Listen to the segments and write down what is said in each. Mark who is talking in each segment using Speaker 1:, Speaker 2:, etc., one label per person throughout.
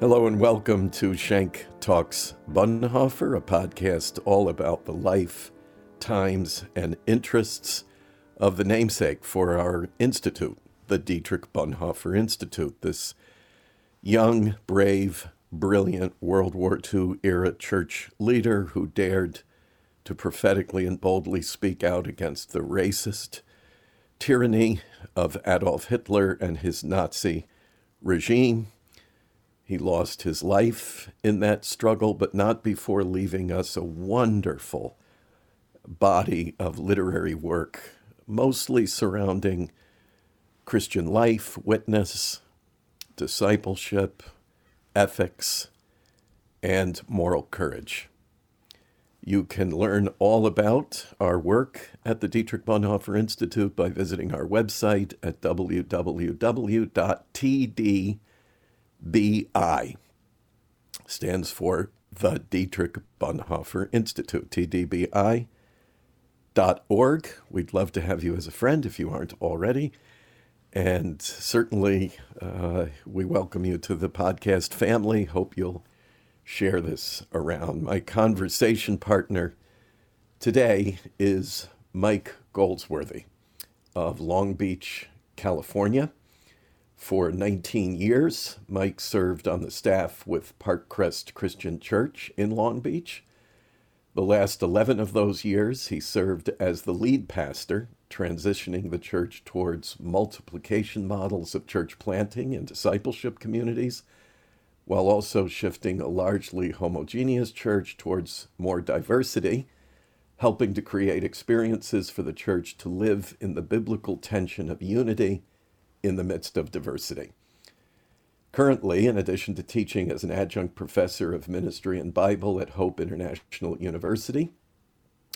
Speaker 1: Hello and welcome to Schenck Talks Bonhoeffer, a podcast all about the life, times, and interests of the namesake for our institute, the Dietrich Bonhoeffer Institute. This young, brave, brilliant World War II era church leader who dared to prophetically and boldly speak out against the racist tyranny of Adolf Hitler and his Nazi regime. He lost his life in that struggle, but not before leaving us a wonderful body of literary work, mostly surrounding Christian life, witness, discipleship, ethics, and moral courage. You can learn all about our work at the Dietrich Bonhoeffer Institute by visiting our website at www.tdbi. Stands for the Dietrich Bonhoeffer Institute, tdbi.org. We'd love to have you as a friend if you aren't already. And certainly, uh, we welcome you to the podcast family. Hope you'll share this around. My conversation partner today is Mike Goldsworthy of Long Beach, California. For 19 years, Mike served on the staff with Parkcrest Christian Church in Long Beach. The last 11 of those years, he served as the lead pastor, transitioning the church towards multiplication models of church planting and discipleship communities while also shifting a largely homogeneous church towards more diversity, helping to create experiences for the church to live in the biblical tension of unity in the midst of diversity. Currently, in addition to teaching as an adjunct professor of ministry and Bible at Hope International University,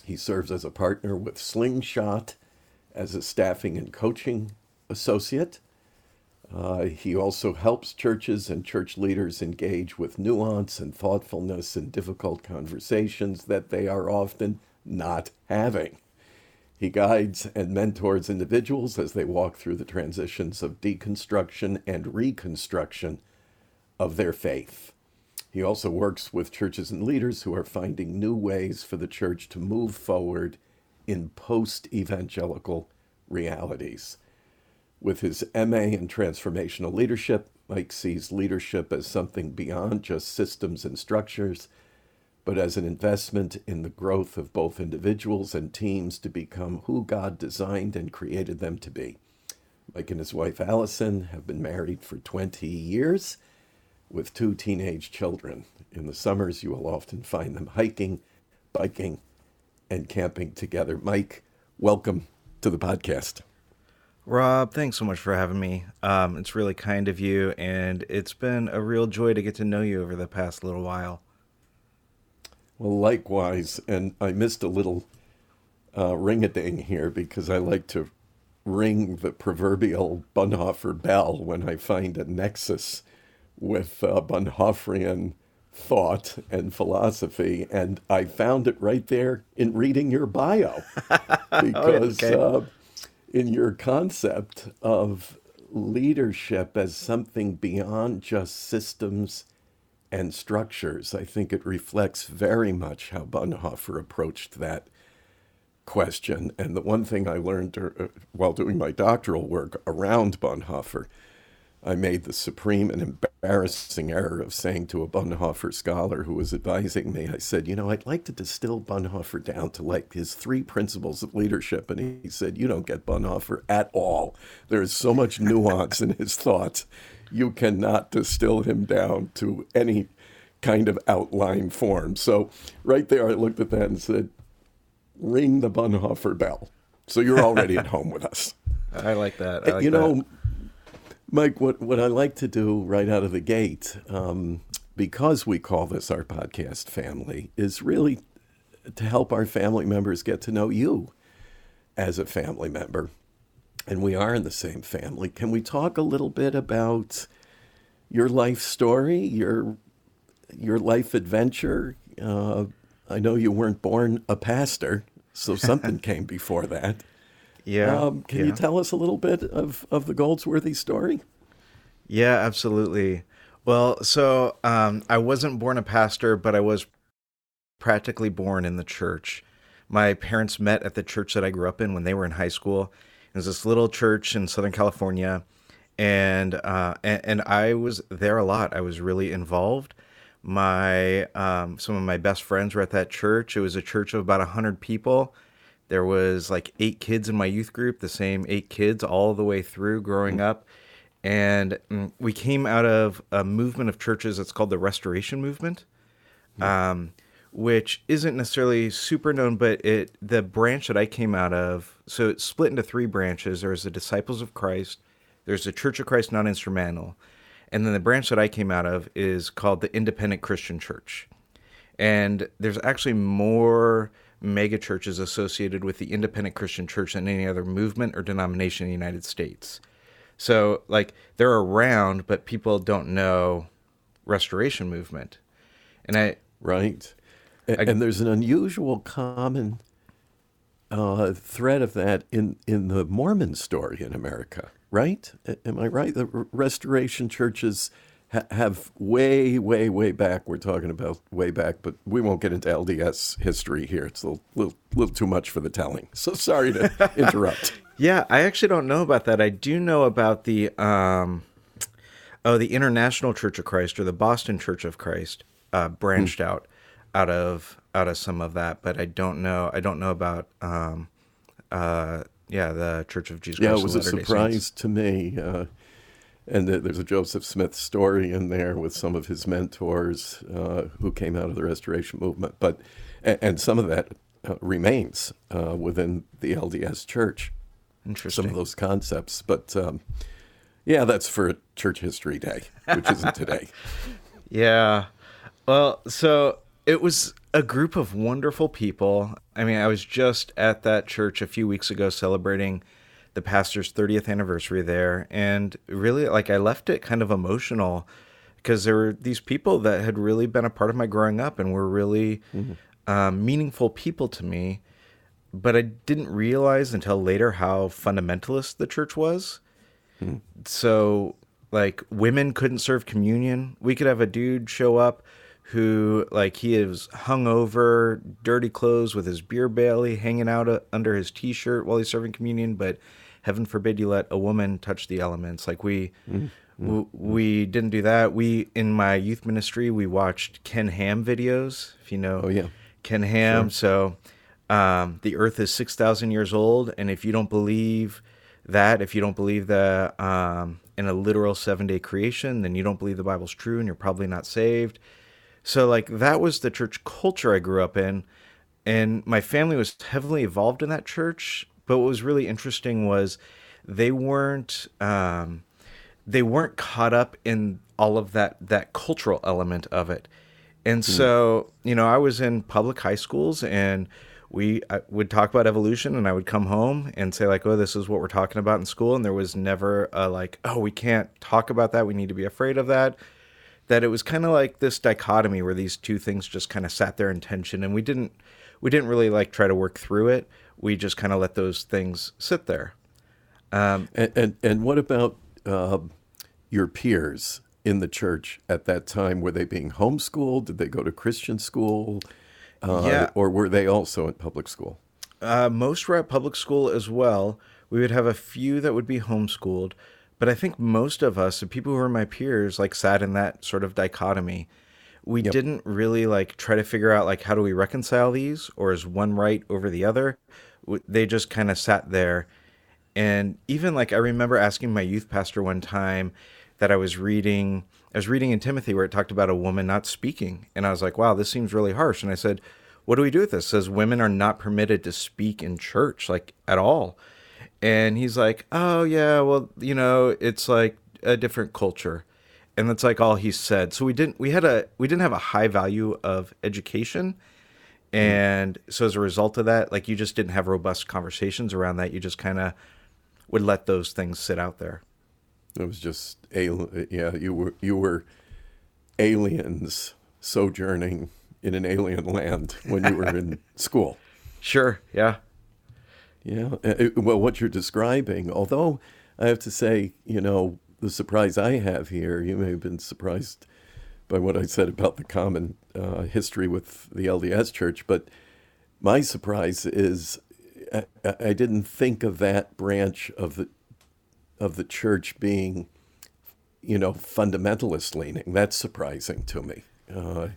Speaker 1: he serves as a partner with Slingshot as a staffing and coaching associate uh, he also helps churches and church leaders engage with nuance and thoughtfulness in difficult conversations that they are often not having. He guides and mentors individuals as they walk through the transitions of deconstruction and reconstruction of their faith. He also works with churches and leaders who are finding new ways for the church to move forward in post evangelical realities. With his MA in transformational leadership, Mike sees leadership as something beyond just systems and structures, but as an investment in the growth of both individuals and teams to become who God designed and created them to be. Mike and his wife Allison have been married for 20 years with two teenage children. In the summers, you will often find them hiking, biking, and camping together. Mike, welcome to the podcast.
Speaker 2: Rob, thanks so much for having me. Um, it's really kind of you, and it's been a real joy to get to know you over the past little while.
Speaker 1: Well, likewise, and I missed a little uh, ring a ding here because I like to ring the proverbial Bonhoeffer bell when I find a nexus with uh, Bonhoefferian thought and philosophy, and I found it right there in reading your bio because. okay. uh, in your concept of leadership as something beyond just systems and structures. I think it reflects very much how Bonhoeffer approached that question. And the one thing I learned uh, while doing my doctoral work around Bonhoeffer I made the supreme and embarrassing error of saying to a Bonhoeffer scholar who was advising me, I said, You know, I'd like to distill Bonhoeffer down to like his three principles of leadership. And he said, You don't get Bonhoeffer at all. There's so much nuance in his thoughts. You cannot distill him down to any kind of outline form. So right there, I looked at that and said, Ring the Bonhoeffer bell. So you're already at home with us.
Speaker 2: I like that. I like
Speaker 1: you know, that Mike, what, what I like to do right out of the gate, um, because we call this our podcast family, is really to help our family members get to know you as a family member. And we are in the same family. Can we talk a little bit about your life story, your your life adventure? Uh, I know you weren't born a pastor, so something came before that.
Speaker 2: Yeah.
Speaker 1: Um, can
Speaker 2: yeah.
Speaker 1: you tell us a little bit of, of the Goldsworthy story?
Speaker 2: Yeah, absolutely. Well, so um, I wasn't born a pastor, but I was practically born in the church. My parents met at the church that I grew up in when they were in high school. It was this little church in Southern California, and uh, and, and I was there a lot. I was really involved. My um, some of my best friends were at that church. It was a church of about hundred people. There was like eight kids in my youth group, the same eight kids all the way through growing up and mm, we came out of a movement of churches that's called the Restoration Movement, um, which isn't necessarily super known, but it the branch that I came out of. So it's split into three branches. There's the Disciples of Christ, there's the Church of Christ Non Instrumental, and then the branch that I came out of is called the Independent Christian Church. And there's actually more mega churches associated with the Independent Christian Church than any other movement or denomination in the United States. So like they're around, but people don't know restoration movement. And I
Speaker 1: right, and, I, and there's an unusual common uh, thread of that in in the Mormon story in America. Right? Am I right? The restoration churches ha- have way, way, way back. We're talking about way back, but we won't get into LDS history here. It's a little, little, little too much for the telling. So sorry to interrupt.
Speaker 2: Yeah, I actually don't know about that. I do know about the um, oh, the International Church of Christ or the Boston Church of Christ uh, branched hmm. out out of out of some of that, but I don't know. I don't know about um, uh, yeah, the Church of Jesus. Christ.
Speaker 1: Yeah, Christ it was a surprise to me. Uh, and there's a Joseph Smith story in there with some of his mentors uh, who came out of the Restoration movement, but and, some of that uh, remains uh, within the LDS Church.
Speaker 2: Interesting.
Speaker 1: Some of those concepts, but um, yeah, that's for Church History Day, which isn't today.
Speaker 2: yeah. Well, so it was a group of wonderful people. I mean, I was just at that church a few weeks ago celebrating the pastor's 30th anniversary there. And really, like, I left it kind of emotional because there were these people that had really been a part of my growing up and were really mm-hmm. um, meaningful people to me but I didn't realize until later how fundamentalist the church was. Hmm. So, like, women couldn't serve communion. We could have a dude show up who, like, he is hung over, dirty clothes with his beer belly hanging out uh, under his t shirt while he's serving communion, but heaven forbid you let a woman touch the elements. Like, we. Mm. We, we didn't do that. We in my youth ministry we watched Ken Ham videos. If you know,
Speaker 1: oh yeah,
Speaker 2: Ken Ham. Sure. So um, the earth is 6,000 years old. And if you don't believe that, if you don't believe that um, in a literal seven day creation, then you don't believe the Bible's true and you're probably not saved. So, like, that was the church culture I grew up in. And my family was heavily involved in that church. But what was really interesting was they weren't. Um, they weren't caught up in all of that that cultural element of it. And hmm. so, you know, I was in public high schools and we I would talk about evolution and I would come home and say like, "Oh, this is what we're talking about in school." And there was never a like, "Oh, we can't talk about that. We need to be afraid of that." That it was kind of like this dichotomy where these two things just kind of sat there in tension and we didn't we didn't really like try to work through it. We just kind of let those things sit there.
Speaker 1: Um, and, and, and what about uh, your peers in the church at that time? Were they being homeschooled? Did they go to Christian school? Uh, yeah. Or were they also at public school?
Speaker 2: Uh, most were at public school as well. We would have a few that would be homeschooled, but I think most of us, the people who were my peers, like sat in that sort of dichotomy. We yep. didn't really like try to figure out like how do we reconcile these, or is one right over the other? They just kind of sat there, and even like I remember asking my youth pastor one time that I was reading I was reading in Timothy where it talked about a woman not speaking, and I was like, "Wow, this seems really harsh." And I said, "What do we do with this?" It says women are not permitted to speak in church, like at all. And he's like, "Oh yeah, well, you know, it's like a different culture." And that's like all he said. So we didn't we had a we didn't have a high value of education. Hmm. And so as a result of that, like you just didn't have robust conversations around that. You just kind of would let those things sit out there.
Speaker 1: It was just alien. Yeah, you were you were aliens sojourning in an alien land when you were in school.
Speaker 2: Sure. Yeah.
Speaker 1: Yeah. Uh, uh, well, what you're describing, although I have to say, you know, the surprise I have here, you may have been surprised by what I said about the common uh, history with the LDS Church, but my surprise is I, I, didn't think of that branch of the of the church being, you know, fundamentalist leaning. That's surprising to me. Uh,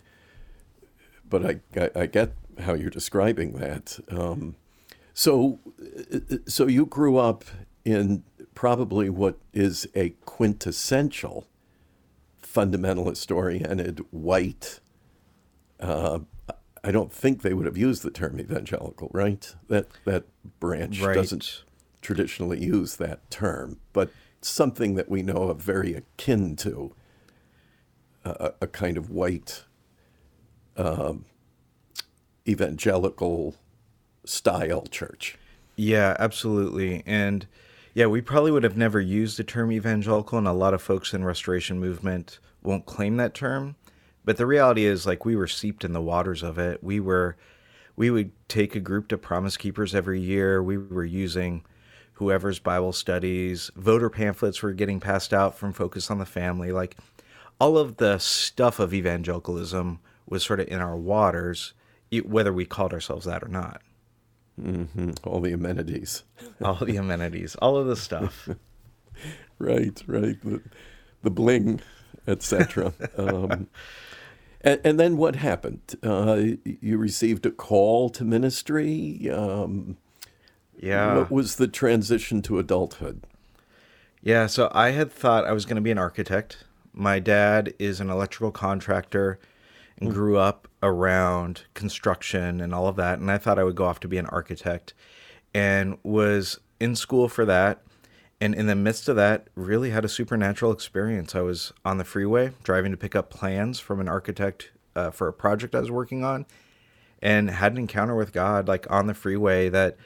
Speaker 1: but I, I, I get how you're describing that. Um, so, so you grew up in probably what is a quintessential fundamentalist oriented white. Uh, I don't think they would have used the term evangelical, right? That that branch right. doesn't traditionally use that term, but something that we know of very akin to a, a kind of white um, evangelical style church.
Speaker 2: Yeah, absolutely. And yeah, we probably would have never used the term evangelical, and a lot of folks in restoration movement won't claim that term. But the reality is, like, we were seeped in the waters of it. We were, we would take a group to Promise Keepers every year. We were using whoever's Bible studies, voter pamphlets were getting passed out from Focus on the Family. Like, all of the stuff of evangelicalism was sort of in our waters, whether we called ourselves that or not.
Speaker 1: Mm-hmm. All the amenities.
Speaker 2: all the amenities. All of the stuff.
Speaker 1: right, right. The, the bling, etc. um, and, and, then what happened? Uh, you received a call to ministry. Um,
Speaker 2: yeah.
Speaker 1: What was the transition to adulthood?
Speaker 2: Yeah, so I had thought I was going to be an architect. My dad is an electrical contractor and grew up around construction and all of that. And I thought I would go off to be an architect and was in school for that. And in the midst of that, really had a supernatural experience. I was on the freeway driving to pick up plans from an architect uh, for a project I was working on and had an encounter with God, like on the freeway, that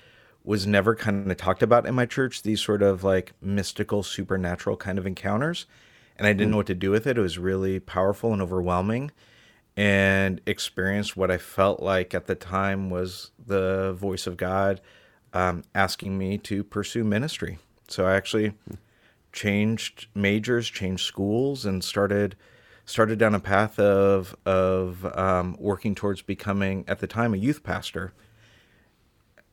Speaker 2: was never kind of talked about in my church. These sort of like mystical, supernatural kind of encounters. And I didn't mm. know what to do with it. It was really powerful and overwhelming and experienced what I felt like at the time was the voice of God um, asking me to pursue ministry. So I actually changed majors, changed schools, and started started down a path of of um, working towards becoming at the time a youth pastor.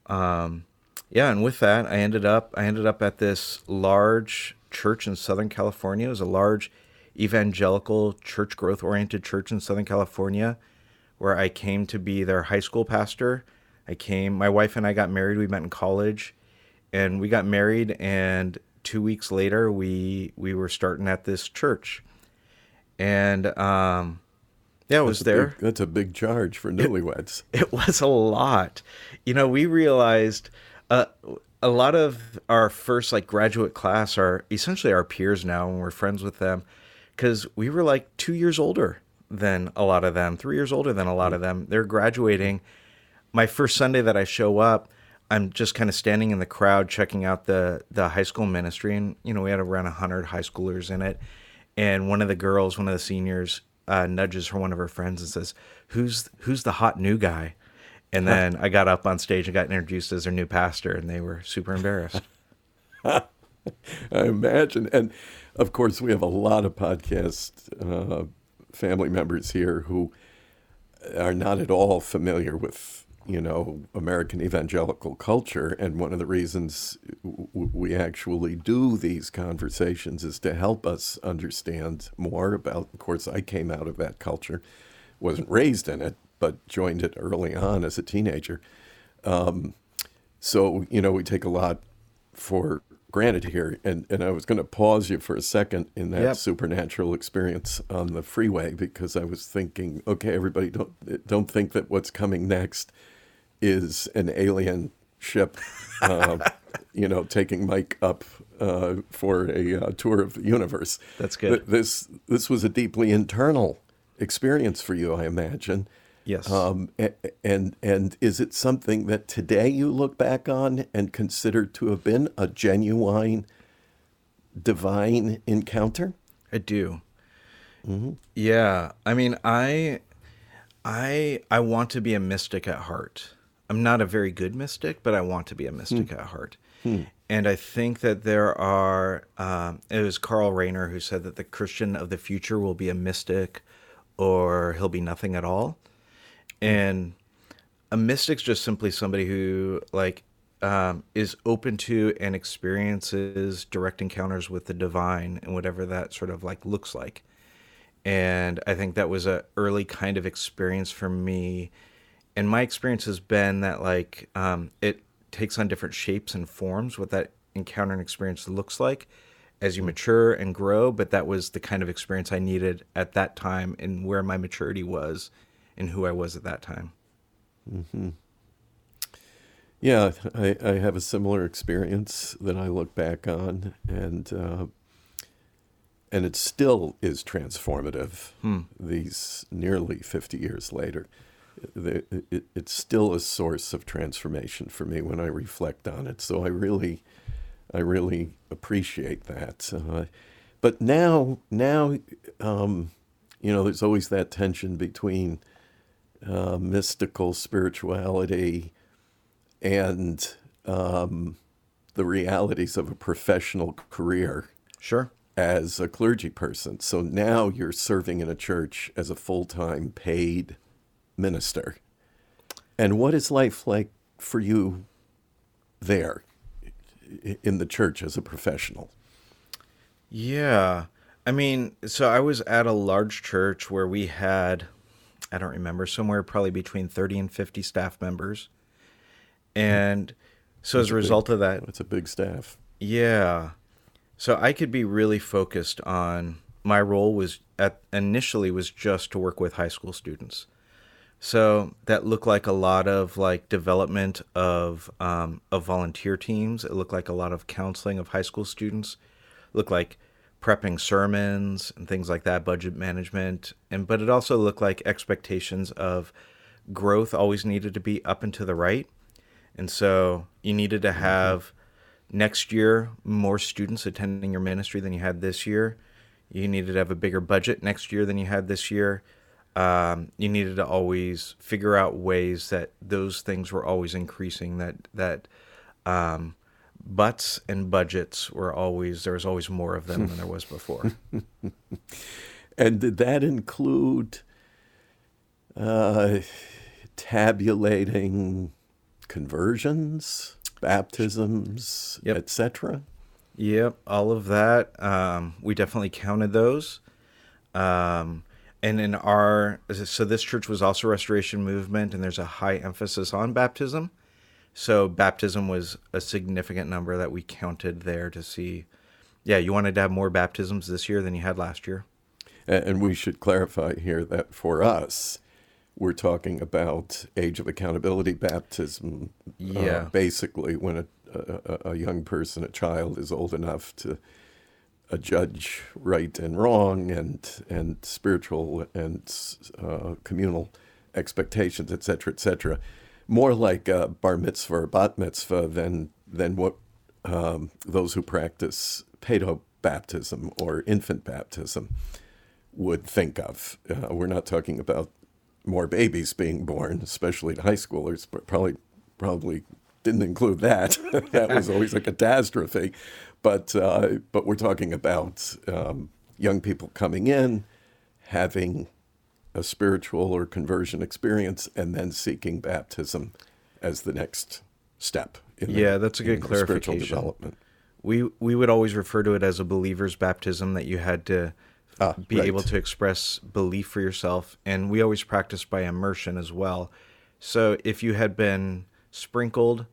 Speaker 2: Um, yeah, and with that, I ended up I ended up at this large church in Southern California. It was a large evangelical church growth oriented church in Southern California where I came to be their high school pastor. I came, my wife and I got married. We met in college and we got married and 2 weeks later we we were starting at this church. And um yeah, it was there.
Speaker 1: Big, that's a big charge for newlyweds.
Speaker 2: It, it was a lot. You know, we realized uh, a lot of our first like graduate class are essentially our peers now, and we're friends with them because we were like two years older than a lot of them, three years older than a lot of them. They're graduating. My first Sunday that I show up, I'm just kind of standing in the crowd checking out the the high school ministry, and you know we had around hundred high schoolers in it. And one of the girls, one of the seniors, uh, nudges her one of her friends and says, "Who's who's the hot new guy?" And then I got up on stage and got introduced as their new pastor, and they were super embarrassed.
Speaker 1: I imagine, and of course, we have a lot of podcast uh, family members here who are not at all familiar with you know American evangelical culture, and one of the reasons we actually do these conversations is to help us understand more about. Of course, I came out of that culture, wasn't raised in it, but joined it early on as a teenager. Um, so you know, we take a lot for granted here. And, and I was going to pause you for a second in that yep. supernatural experience on the freeway because I was thinking, okay, everybody don't don't think that what's coming next is an alien ship, uh, you know, taking Mike up uh, for a uh, tour of the universe.
Speaker 2: That's good.
Speaker 1: This this was a deeply internal experience for you, I imagine.
Speaker 2: Yes.
Speaker 1: Um, and and is it something that today you look back on and consider to have been a genuine divine encounter?
Speaker 2: I do. Mm-hmm. Yeah. I mean, I I I want to be a mystic at heart. I'm not a very good mystic, but I want to be a mystic mm. at heart. Mm. and I think that there are. Um, it was Karl Rahner who said that the Christian of the future will be a mystic, or he'll be nothing at all. And a mystic's just simply somebody who like um, is open to and experiences direct encounters with the divine and whatever that sort of like looks like. And I think that was a early kind of experience for me. And my experience has been that like um, it takes on different shapes and forms what that encounter and experience looks like as you mature and grow. But that was the kind of experience I needed at that time and where my maturity was and who I was at that time.
Speaker 1: Mm-hmm. Yeah, I, I have a similar experience that I look back on, and uh, and it still is transformative.
Speaker 2: Hmm.
Speaker 1: These nearly fifty years later, it, it, it's still a source of transformation for me when I reflect on it. So I really, I really appreciate that. Uh, but now, now, um, you know, there's always that tension between uh, mystical spirituality and um, the realities of a professional career
Speaker 2: Sure.
Speaker 1: as a clergy person. So now you're serving in a church as a full time paid minister. And what is life like for you there in the church as a professional?
Speaker 2: Yeah. I mean, so I was at a large church where we had, I don't remember, somewhere probably between 30 and 50 staff members. And so as a result of that,
Speaker 1: It's a big staff.
Speaker 2: yeah. So I could be really focused on my role was at initially was just to work with high school students. So that looked like a lot of like development of um, of volunteer teams. It looked like a lot of counseling of high school students. It looked like prepping sermons and things like that, budget management, and but it also looked like expectations of growth always needed to be up and to the right, and so you needed to have next year more students attending your ministry than you had this year. You needed to have a bigger budget next year than you had this year. Um, you needed to always figure out ways that those things were always increasing. That that um, butts and budgets were always there was always more of them than there was before.
Speaker 1: And did that include uh, tabulating conversions, baptisms,
Speaker 2: Yep.
Speaker 1: etc.?
Speaker 2: Yep, all of that. Um, we definitely counted those. Um, and in our, so this church was also Restoration Movement, and there's a high emphasis on baptism. So baptism was a significant number that we counted there to see. Yeah, you wanted to have more baptisms this year than you had last year.
Speaker 1: And we should clarify here that for us, we're talking about age of accountability baptism. uh,
Speaker 2: Yeah.
Speaker 1: basically, when a, a, a young person, a child, is old enough to uh, judge right and wrong and and spiritual and uh, communal expectations, et cetera, et cetera. More like a bar mitzvah or bat mitzvah than than what um, those who practice pedo baptism or infant baptism would think of. Uh, we're not talking about more babies being born, especially to high schoolers, but probably probably didn't include that. that was always a catastrophe. But uh, but we're talking about um, young people coming in, having a spiritual or conversion experience, and then seeking baptism as the next step.
Speaker 2: Yeah, that's a good
Speaker 1: their spiritual
Speaker 2: clarification.
Speaker 1: development.
Speaker 2: We we would always refer to it as a believer's baptism that you had to
Speaker 1: Ah,
Speaker 2: be
Speaker 1: right.
Speaker 2: able to express belief for yourself and we always practice by immersion as well. So if you had been sprinkled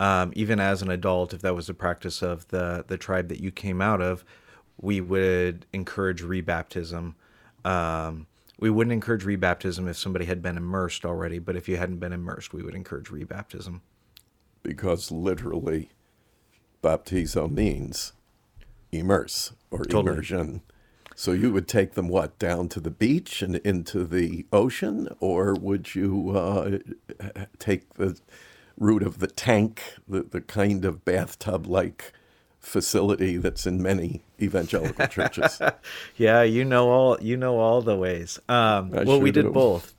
Speaker 2: um, even as an adult if that was the practice of the the tribe that you came out of, we would encourage rebaptism. Um, we wouldn't encourage rebaptism if somebody had been immersed already, but if you hadn't been immersed, we would encourage rebaptism.
Speaker 1: because literally baptizo means immerse or
Speaker 2: Totally.
Speaker 1: immersion. So you would take them what down to the beach and into the ocean, or would you uh, take the route of the tank, the, the kind of bathtub-like facility that's in many evangelical churches?
Speaker 2: Yeah, you know all you know all the ways. Um, well, we did
Speaker 1: do.
Speaker 2: both.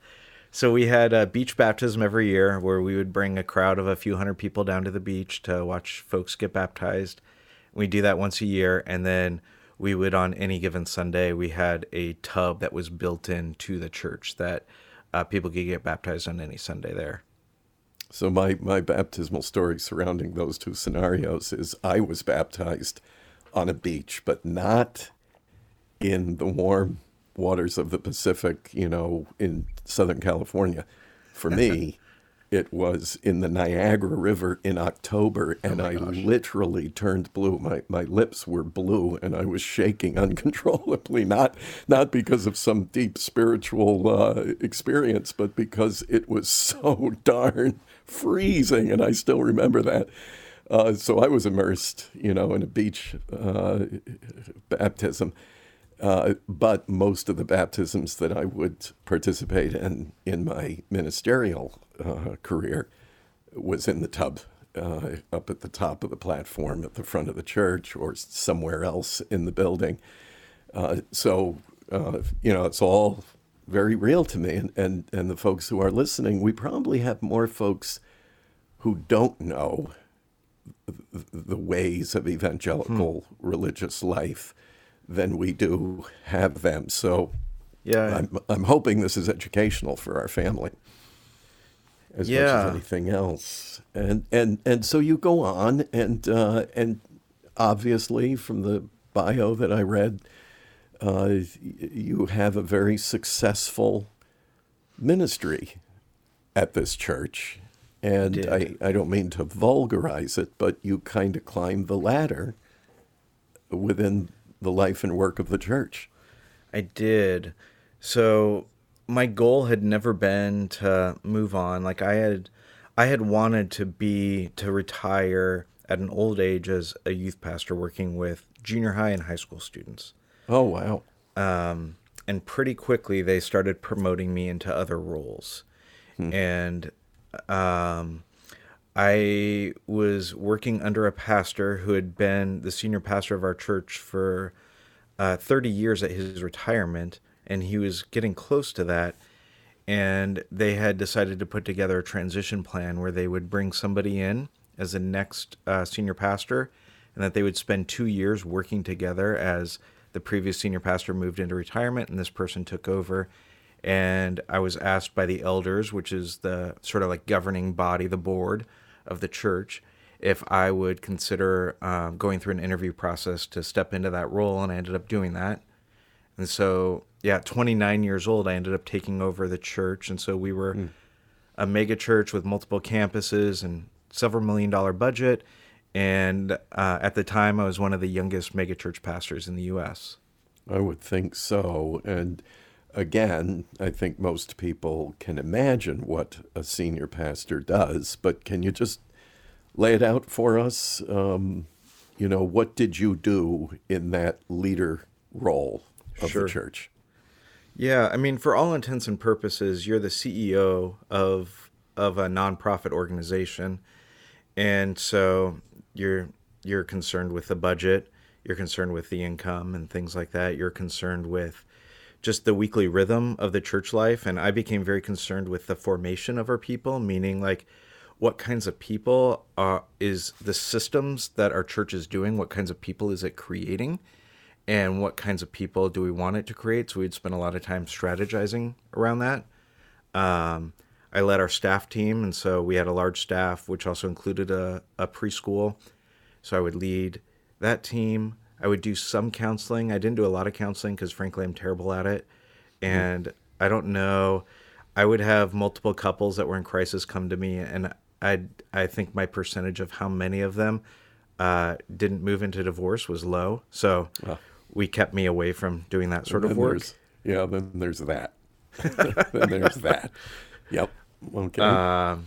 Speaker 2: So we had a beach baptism every year where we would bring a crowd of a few hundred people down to the beach to watch folks get baptized. We do that once a year, and then we would on any given Sunday we had a tub that was built into the church that uh, people could get baptized on any Sunday there.
Speaker 1: So my my baptismal story surrounding those two scenarios is I was baptized on a beach, but not in the warm waters of the Pacific, you know, in Southern California. For me, it was in the Niagara River in October, and oh I literally turned blue. My my lips were blue, and I was shaking uncontrollably. Not not because of some deep spiritual uh, experience, but because it was so darn freezing, and I still remember that. Uh, so I was immersed, you know, in a beach uh, baptism. Uh, but most of the baptisms that I would participate in in my ministerial uh, career was in the tub uh, up at the top of the platform at the front of the church or somewhere else in the building. Uh, so, uh, you know, it's all very real to me. And, and, and the folks who are listening, we probably have more folks who don't know the ways of evangelical hmm. religious life than we do have them. So, yeah, I'm, I'm hoping this is educational for our family as yeah. much as anything else. And and and so you go on, and uh, and obviously from the bio that I read, uh, you have a very successful ministry at this church. And I, I don't mean to vulgarize it, but you kind of climbed the ladder within the life and work of the church.
Speaker 2: I did. So my goal had never been to move on. Like I had I had wanted to be to retire at an old age as a youth pastor working with junior high and high school students.
Speaker 1: Oh wow.
Speaker 2: Um, and pretty quickly they started promoting me into other roles. Hmm. And um, I was working under a pastor who had been the senior pastor of our church for uh, 30 years at his retirement, and he was getting close to that. And they had decided to put together a transition plan where they would bring somebody in as the next uh, senior pastor, and that they would spend two years working together as the previous senior pastor moved into retirement and this person took over and I was asked by the elders, which is the sort of like governing body, the board of the church, if I would consider uh, going through an interview process to step into that role, and I ended up doing that. And so, yeah, 29 years old, I ended up taking over the church, and so we were mm. a mega church with multiple campuses and several million dollar budget. And uh, at the time, I was one of the youngest mega church pastors in the U.S.
Speaker 1: I would think so, and again, I think most people can imagine what a senior pastor does, but can you just lay it out for us? Um, you know, what did you do in that leader role of sure. the church?
Speaker 2: Yeah, I mean, for all intents and purposes, you're the CEO of of a nonprofit organization, and so you're you're concerned with the budget, you're concerned with the income and things like that. You're concerned with just the weekly rhythm of the church life and i became very concerned with the formation of our people meaning like what kinds of people are is the systems that our church is doing what kinds of people is it creating and what kinds of people do we want it to create so we'd spend a lot of time strategizing around that um, i led our staff team and so we had a large staff which also included a, a preschool so i would lead that team I would do some counseling. I didn't do a lot of counseling because, frankly, I'm terrible at it. And mm. I don't know. I would have multiple couples that were in crisis come to me, and I I think my percentage of how many of them uh, didn't move into divorce was low. So we kept me away from doing that sort of work.
Speaker 1: Yeah, then there's that. then there's that. Yep. Okay. Uh,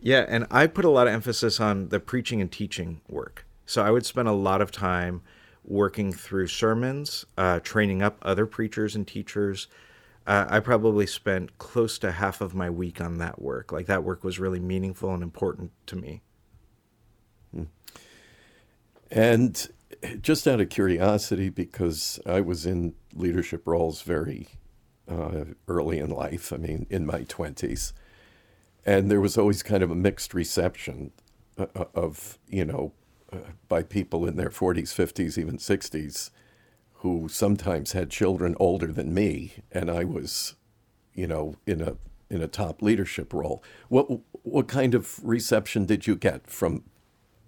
Speaker 2: yeah, and I put a lot of emphasis on the preaching and teaching work. So I would spend a lot of time working through sermons, uh, training up other preachers and teachers. Uh, I probably spent close to half of my week on that work. Like that work was really meaningful and important to me. Hmm.
Speaker 1: And just out of curiosity, because I was in leadership roles very uh, early in life. I mean, in my 20s. And there was always kind of a mixed reception uh, uh of, you know, uh, by people in their 40s, 50s, even 60s, who sometimes had children older than me. And I was, you know, in a in a top leadership role. What what kind of reception did you get from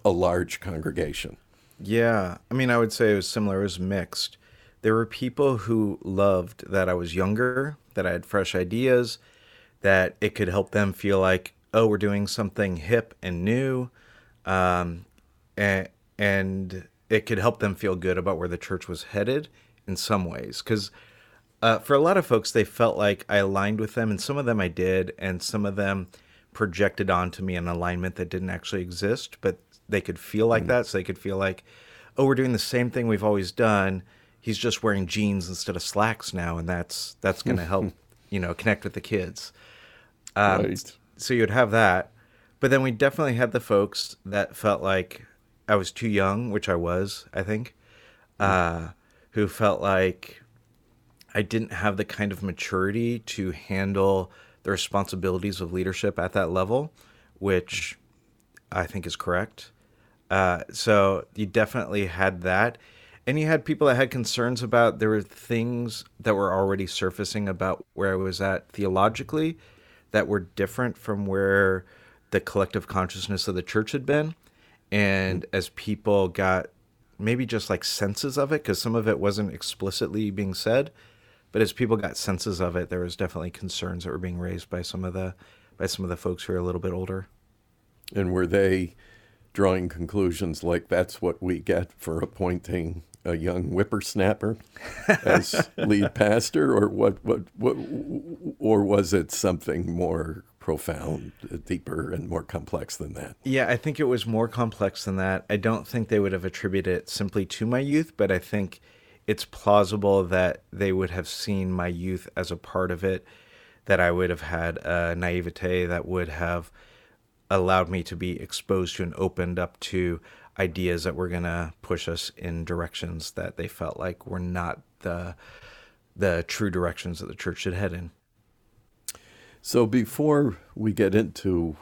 Speaker 1: a large congregation?
Speaker 2: Yeah, I mean, I would say it was similar. It was mixed. There were people who loved that I was younger, that I had fresh ideas, that it could help them feel like, oh, we're doing something hip and new, um, and and it could help them feel good about where the church was headed in some ways, because uh, for a lot of folks, they felt like I aligned with them, and some of them I did, and some of them projected onto me an alignment that didn't actually exist, but they could feel like mm. that. So they could feel like, oh, we're doing the same thing we've always done. He's just wearing jeans instead of slacks now, and that's that's going to help, you know, connect with the kids. Um, right. So you'd have that, but then we definitely had the folks that felt like I was too young, which I was, I think, mm. uh, who felt like I didn't have the kind of maturity to handle the responsibilities of leadership at that level, which I think is correct. Uh, so you definitely had that. And you had people that had concerns about there were things that were already surfacing about where I was at theologically that were different from where the collective consciousness of the church had been. And as people got maybe just like senses of it, because some of it wasn't explicitly being said, but as people got senses of it, there was definitely concerns that were being raised by some of the by some of the folks who are a little bit older.
Speaker 1: And were they drawing conclusions like that's what we get for appointing a young whippersnapper as lead pastor, or what, what, what, or was it something more profound, deeper, and more complex than that?
Speaker 2: Yeah, I think it was more complex than that. I don't think they would have attributed it simply to my youth, but I think it's plausible that they would have seen my youth as a part of it, that I would have had a naivete that would have allowed me to be exposed to and opened up to ideas that were going to push us in directions that they felt like were not the the true directions that the church should head in.
Speaker 1: So before we get into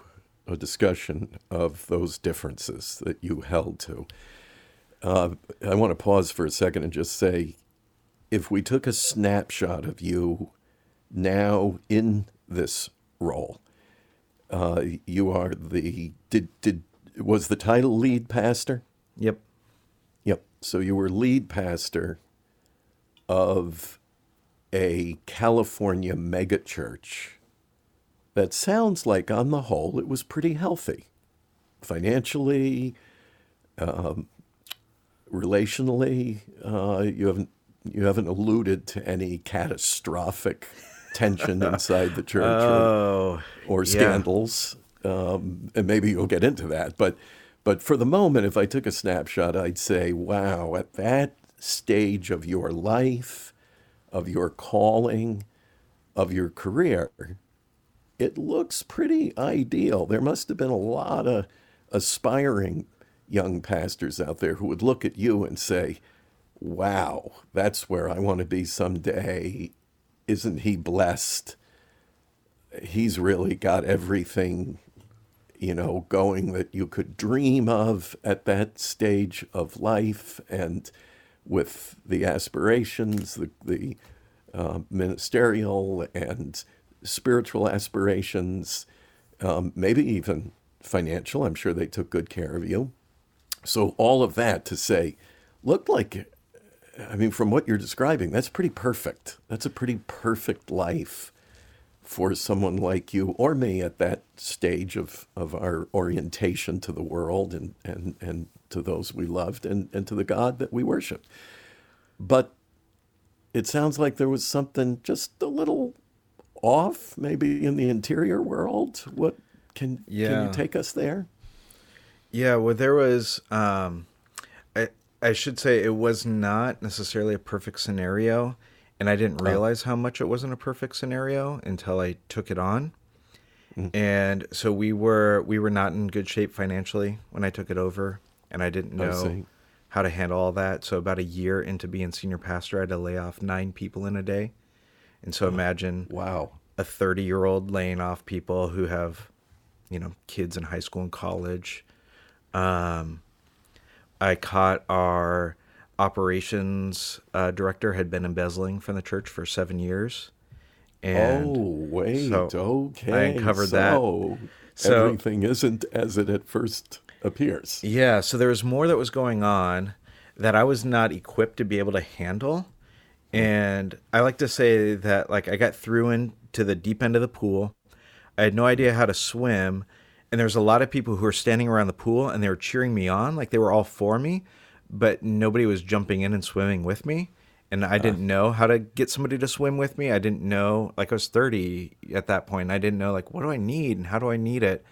Speaker 1: a discussion of those differences that you held to, uh, I want to pause for a second and just say if we took a snapshot of you now in this role, uh, you are the did did was the title lead pastor?
Speaker 2: Yep.
Speaker 1: Yep. So you were lead pastor of a California megachurch that sounds like, on the whole, it was pretty healthy financially, um, relationally. Uh, you haven't you haven't alluded to any catastrophic tension inside the church
Speaker 2: oh,
Speaker 1: or, or scandals. Yeah. Um, and maybe you'll get into that. But but for the moment, if I took a snapshot, I'd say, wow, at that stage of your life, of your calling, of your career, it looks pretty ideal. There must have been a lot of aspiring young pastors out there who would look at you and say, wow, that's where I want to be someday. Isn't he blessed? He's really got everything, you know, going that you could dream of at that stage of life and with the aspirations, the, the uh, ministerial and spiritual aspirations, um, maybe even financial. I'm sure they took good care of you. So, all of that to say, looked like I mean, from what you're describing, that's pretty perfect. That's a pretty perfect life for someone like you or me at that stage of, of our orientation to the world and, and, and to those we loved and, and to the God that we worshiped. But it sounds like there was something just a little off, maybe in the interior world. What can yeah. can you take us there?
Speaker 2: Yeah, well, there was um, I should say it was not necessarily a perfect scenario, and I didn't oh. realize oh. how much it wasn't a perfect scenario until I took it on. Mm. And so we were we were not in good shape financially when I took it over, and I didn't know how to handle all that. So about a year into being senior pastor, I had to lay off nine people in a day, And so imagine
Speaker 1: Wow.
Speaker 2: a 30 year old laying off people who have, you know, kids in high school and college. Um, I caught our operations uh, director had been embezzling from the church for seven years. And
Speaker 1: oh, wait.
Speaker 2: so
Speaker 1: okay.
Speaker 2: I uncovered that.
Speaker 1: so
Speaker 2: So-
Speaker 1: everything isn't as it at first appears.
Speaker 2: Yeah, so there was more that was going on that I was not equipped to be able to handle. And I like to say that like I got through into the deep end of the pool. I had no idea how to swim, and there was a lot of people who were standing around the pool and they were cheering me on, like they were all for me, but nobody was jumping in and swimming with me. And I didn't know how to get somebody to swim with me. I didn't know, like I was 30 at that point. And I didn't know like what do I need and how do I need it.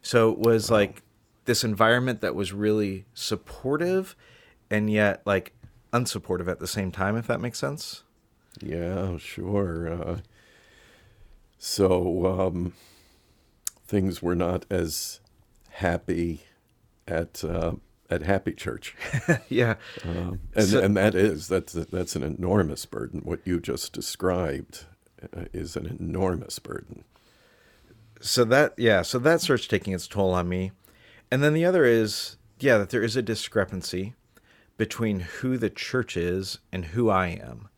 Speaker 2: So it was like this environment that was really supportive and yet like unsupportive at the same time, if that makes sense.
Speaker 1: Yeah, sure. Uh, so um, things were not as happy at uh, at Happy Church,
Speaker 2: yeah.
Speaker 1: um, and
Speaker 2: So-
Speaker 1: and that is that's that's an enormous burden. What you just described uh, is an enormous burden.
Speaker 2: So that, yeah, so that starts taking its toll on me. And then the other is, yeah, that there is a discrepancy between who the church is and who I am.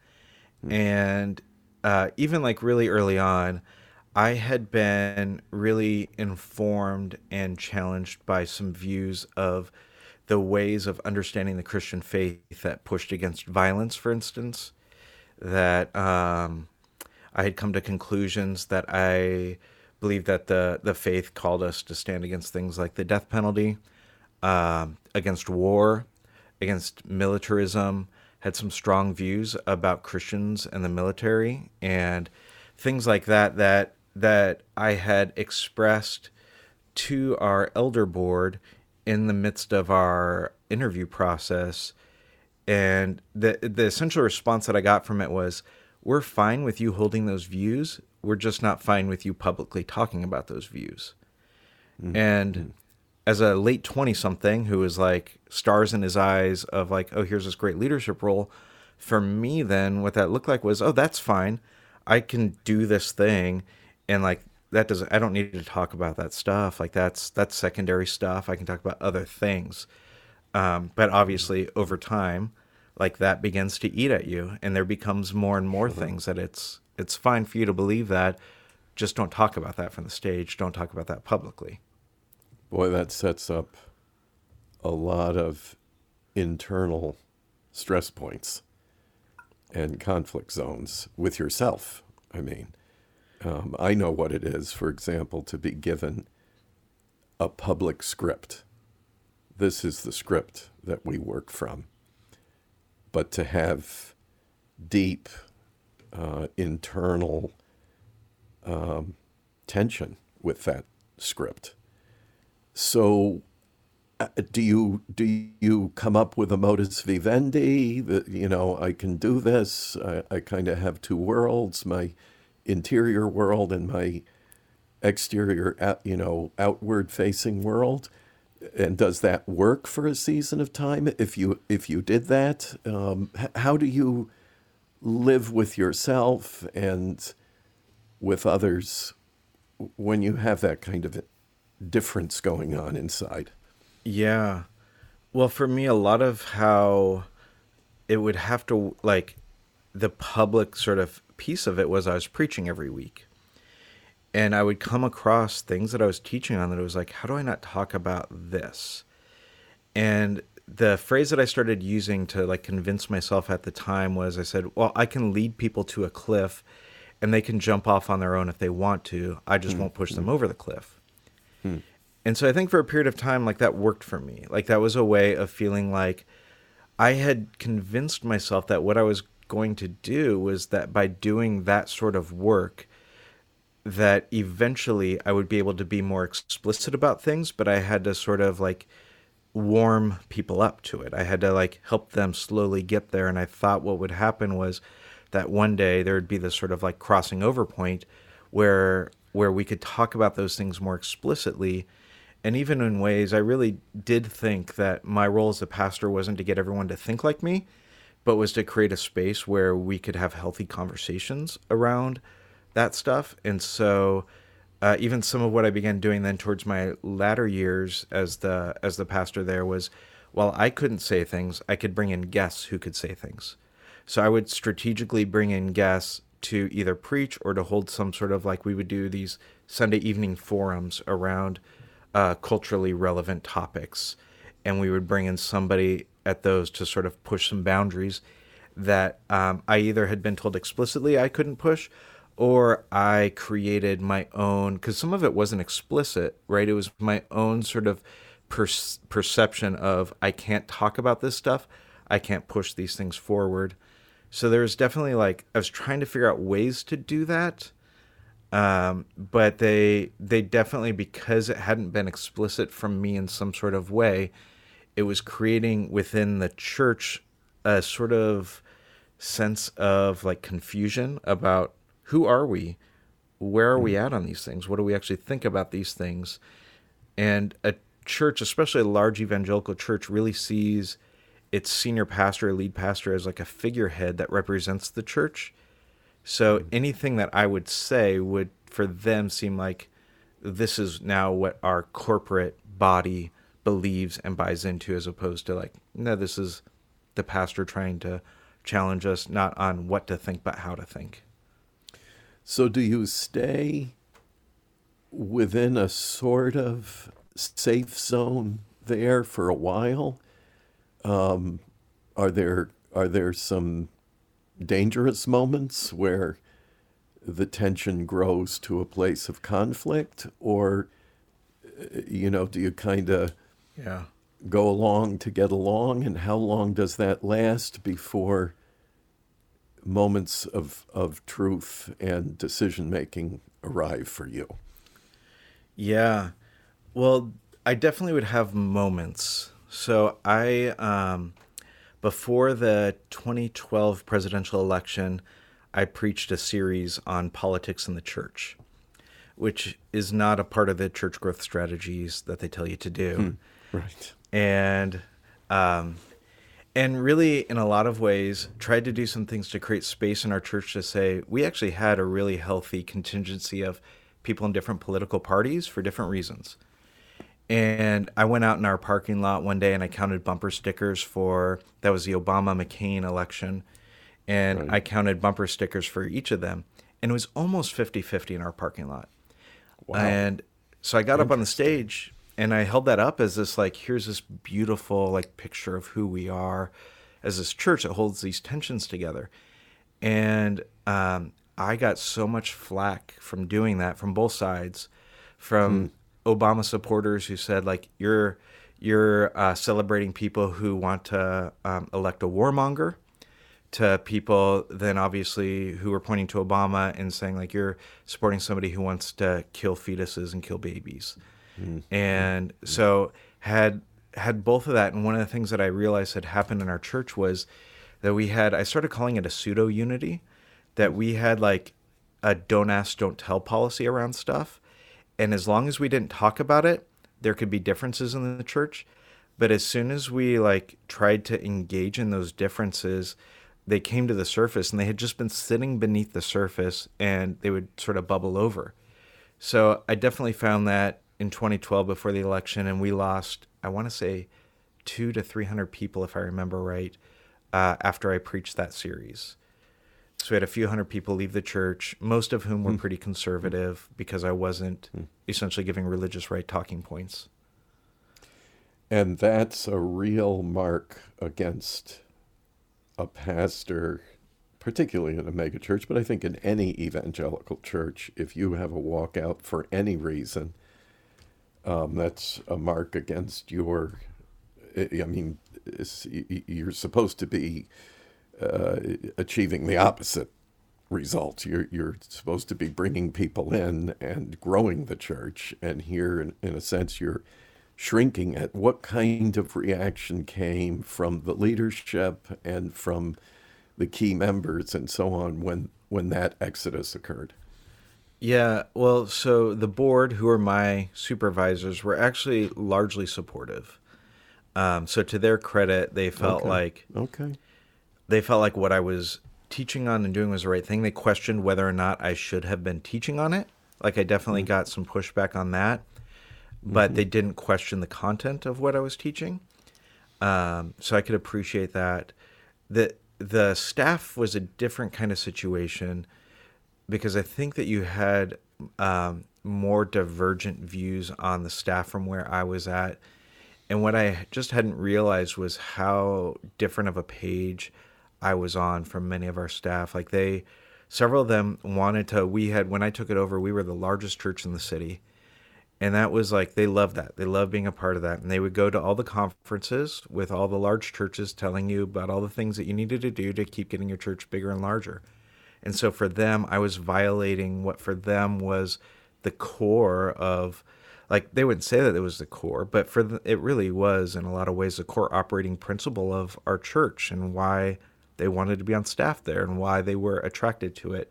Speaker 2: And uh, even like really early on, I had been really informed and challenged by some views of the ways of understanding the Christian faith that pushed against violence, for instance. That um, I had come to conclusions that I believe that the the faith called us to stand against things like the death penalty, um, against war, against militarism. Had some strong views about Christians and the military and things like that. That that I had expressed to our elder board in the midst of our interview process. And the the essential response that I got from it was we're fine with you holding those views. We're just not fine with you publicly talking about those views. Mm-hmm. And as a late 20 something who was like stars in his eyes of like oh here's this great leadership role for me then what that looked like was oh that's fine. I can do this thing and like that doesn't i don't need to talk about that stuff. Like that's that's secondary stuff. I can talk about other things. Um, but obviously over time like that begins to eat at you and there becomes more and more things that it's it's fine for you to believe that. Just don't talk about that from the stage. Don't talk about that publicly.
Speaker 1: Boy, that sets up a lot of internal stress points and conflict zones with yourself. I mean, um, I know what it is, for example, to be given a public script. This is the script that we work from. But to have deep uh, internal um, tension with that script. So, uh, do you do you come up with a modus vivendi that you know I can do this? I, I kind of have two worlds: my interior world and my exterior, you know, outward-facing world. And does that work for a season of time? If you if you did that, um, how do you live with yourself and with others when you have that kind of difference going on inside?
Speaker 2: Yeah. Well, for me, a lot of how it would have to, like, the public sort of piece of it was I was preaching every week. And I would come across things that I was teaching on that it was like, how do I not talk about this? And the phrase that I started using to like convince myself at the time was I said, well, I can lead people to a cliff and they can jump off on their own if they want to. I just hmm. won't push them hmm. over the cliff. Hmm. And so I think for a period of time, like that worked for me. Like that was a way of feeling like I had convinced myself that what I was going to do was that by doing that sort of work, that eventually I would be able to be more explicit about things, but I had to sort of like warm people up to it. I had to like help them slowly get there. And I thought what would happen was that one day there would be this sort of like crossing over point where where we could talk about those things more explicitly and even in ways I really did think that my role as a pastor wasn't to get everyone to think like me, but was to create a space where we could have healthy conversations around that stuff. And so, uh, even some of what I began doing then towards my latter years as the as the pastor there was, while I couldn't say things, I could bring in guests who could say things. So I would strategically bring in guests to either preach or to hold some sort of like we would do these Sunday evening forums around uh, culturally relevant topics, and we would bring in somebody at those to sort of push some boundaries that um, I either had been told explicitly I couldn't push, or I created my own because some of it wasn't explicit, right? It was my own sort of per- perception of I can't talk about this stuff, I can't push these things forward. So there was definitely like I was trying to figure out ways to do that, um, but they they definitely because it hadn't been explicit from me in some sort of way, it was creating within the church a sort of sense of like confusion about who are we, where are we mm. at on these things, what do we actually think about these things, and a church, especially a large evangelical church, really sees its senior pastor or lead pastor as like a figurehead that represents the church. So mm. anything that I would say would for them seem like this is now what our corporate body believes and buys into as opposed to like no this is the pastor trying to challenge us not on what to think but how to think.
Speaker 1: So do you stay within a sort of safe zone there for a while? Um, are there are there some dangerous moments where the tension grows to a place of conflict, or you know, do you kind of
Speaker 2: yeah
Speaker 1: go along to get along, and how long does that last before moments of of truth and decision making arrive for you?
Speaker 2: Yeah, well, I definitely would have moments so I, um, before the 2012 presidential election, I preached a series on politics in the church, which is not a part of the church growth strategies that they tell you to do.
Speaker 1: Right.
Speaker 2: And, um, and really, in a lot of ways, tried to do some things to create space in our church to say we actually had a really healthy contingency of people in different political parties for different reasons. And I went out in our parking lot one day and I counted bumper stickers for that was the Obama McCain election. And right. I counted bumper stickers for each of them. And it was almost 50 50 in our parking lot. Wow. And so I got up on the stage and I held that up as this like, here's this beautiful like picture of who we are as this church that holds these tensions together. And um, I got so much flack from doing that from both sides, from hmm. Obama supporters who said like you're you're uh, celebrating people who want to um, elect a warmonger to people then obviously who were pointing to Obama and saying like you're supporting somebody who wants to kill fetuses and kill babies. Mm-hmm. And mm-hmm. so had had both of that and one of the things that I realized had happened in our church was that we had I started calling it a pseudo unity that we had like a don't ask don't tell policy around stuff and as long as we didn't talk about it, there could be differences in the church. But as soon as we like tried to engage in those differences, they came to the surface and they had just been sitting beneath the surface and they would sort of bubble over. So I definitely found that in 2012 before the election, and we lost, I want to say, two to 300 people, if I remember right, uh, after I preached that series. So we had a few hundred people leave the church, most of whom were mm. pretty conservative because I wasn't mm. essentially giving religious right talking points.
Speaker 1: And that's a real mark against a pastor, particularly in a megachurch, but I think in any evangelical church, if you have a walkout for any reason, um, that's a mark against your. I mean, you're supposed to be uh, achieving the opposite results. You're, you're supposed to be bringing people in and growing the church. And here, in, in a sense, you're shrinking it. What kind of reaction came from the leadership and from the key members and so on when, when that exodus occurred?
Speaker 2: Yeah, well, so the board, who are my supervisors, were actually largely supportive. Um, so to their credit, they felt
Speaker 1: okay.
Speaker 2: like
Speaker 1: okay
Speaker 2: they felt like what I was teaching on and doing was the right thing. They questioned whether or not I should have been teaching on it. Like I definitely mm-hmm. got some pushback on that, but mm-hmm. they didn't question the content of what I was teaching. Um, so I could appreciate that. The the staff was a different kind of situation because I think that you had um, more divergent views on the staff from where I was at. And what I just hadn't realized was how different of a page I was on from many of our staff. Like they, several of them wanted to, we had, when I took it over, we were the largest church in the city. And that was like, they loved that. They loved being a part of that. And they would go to all the conferences with all the large churches telling you about all the things that you needed to do to keep getting your church bigger and larger. And so for them, I was violating what for them was the core of, like they wouldn't say that it was the core, but for the, it really was in a lot of ways the core operating principle of our church and why they wanted to be on staff there and why they were attracted to it.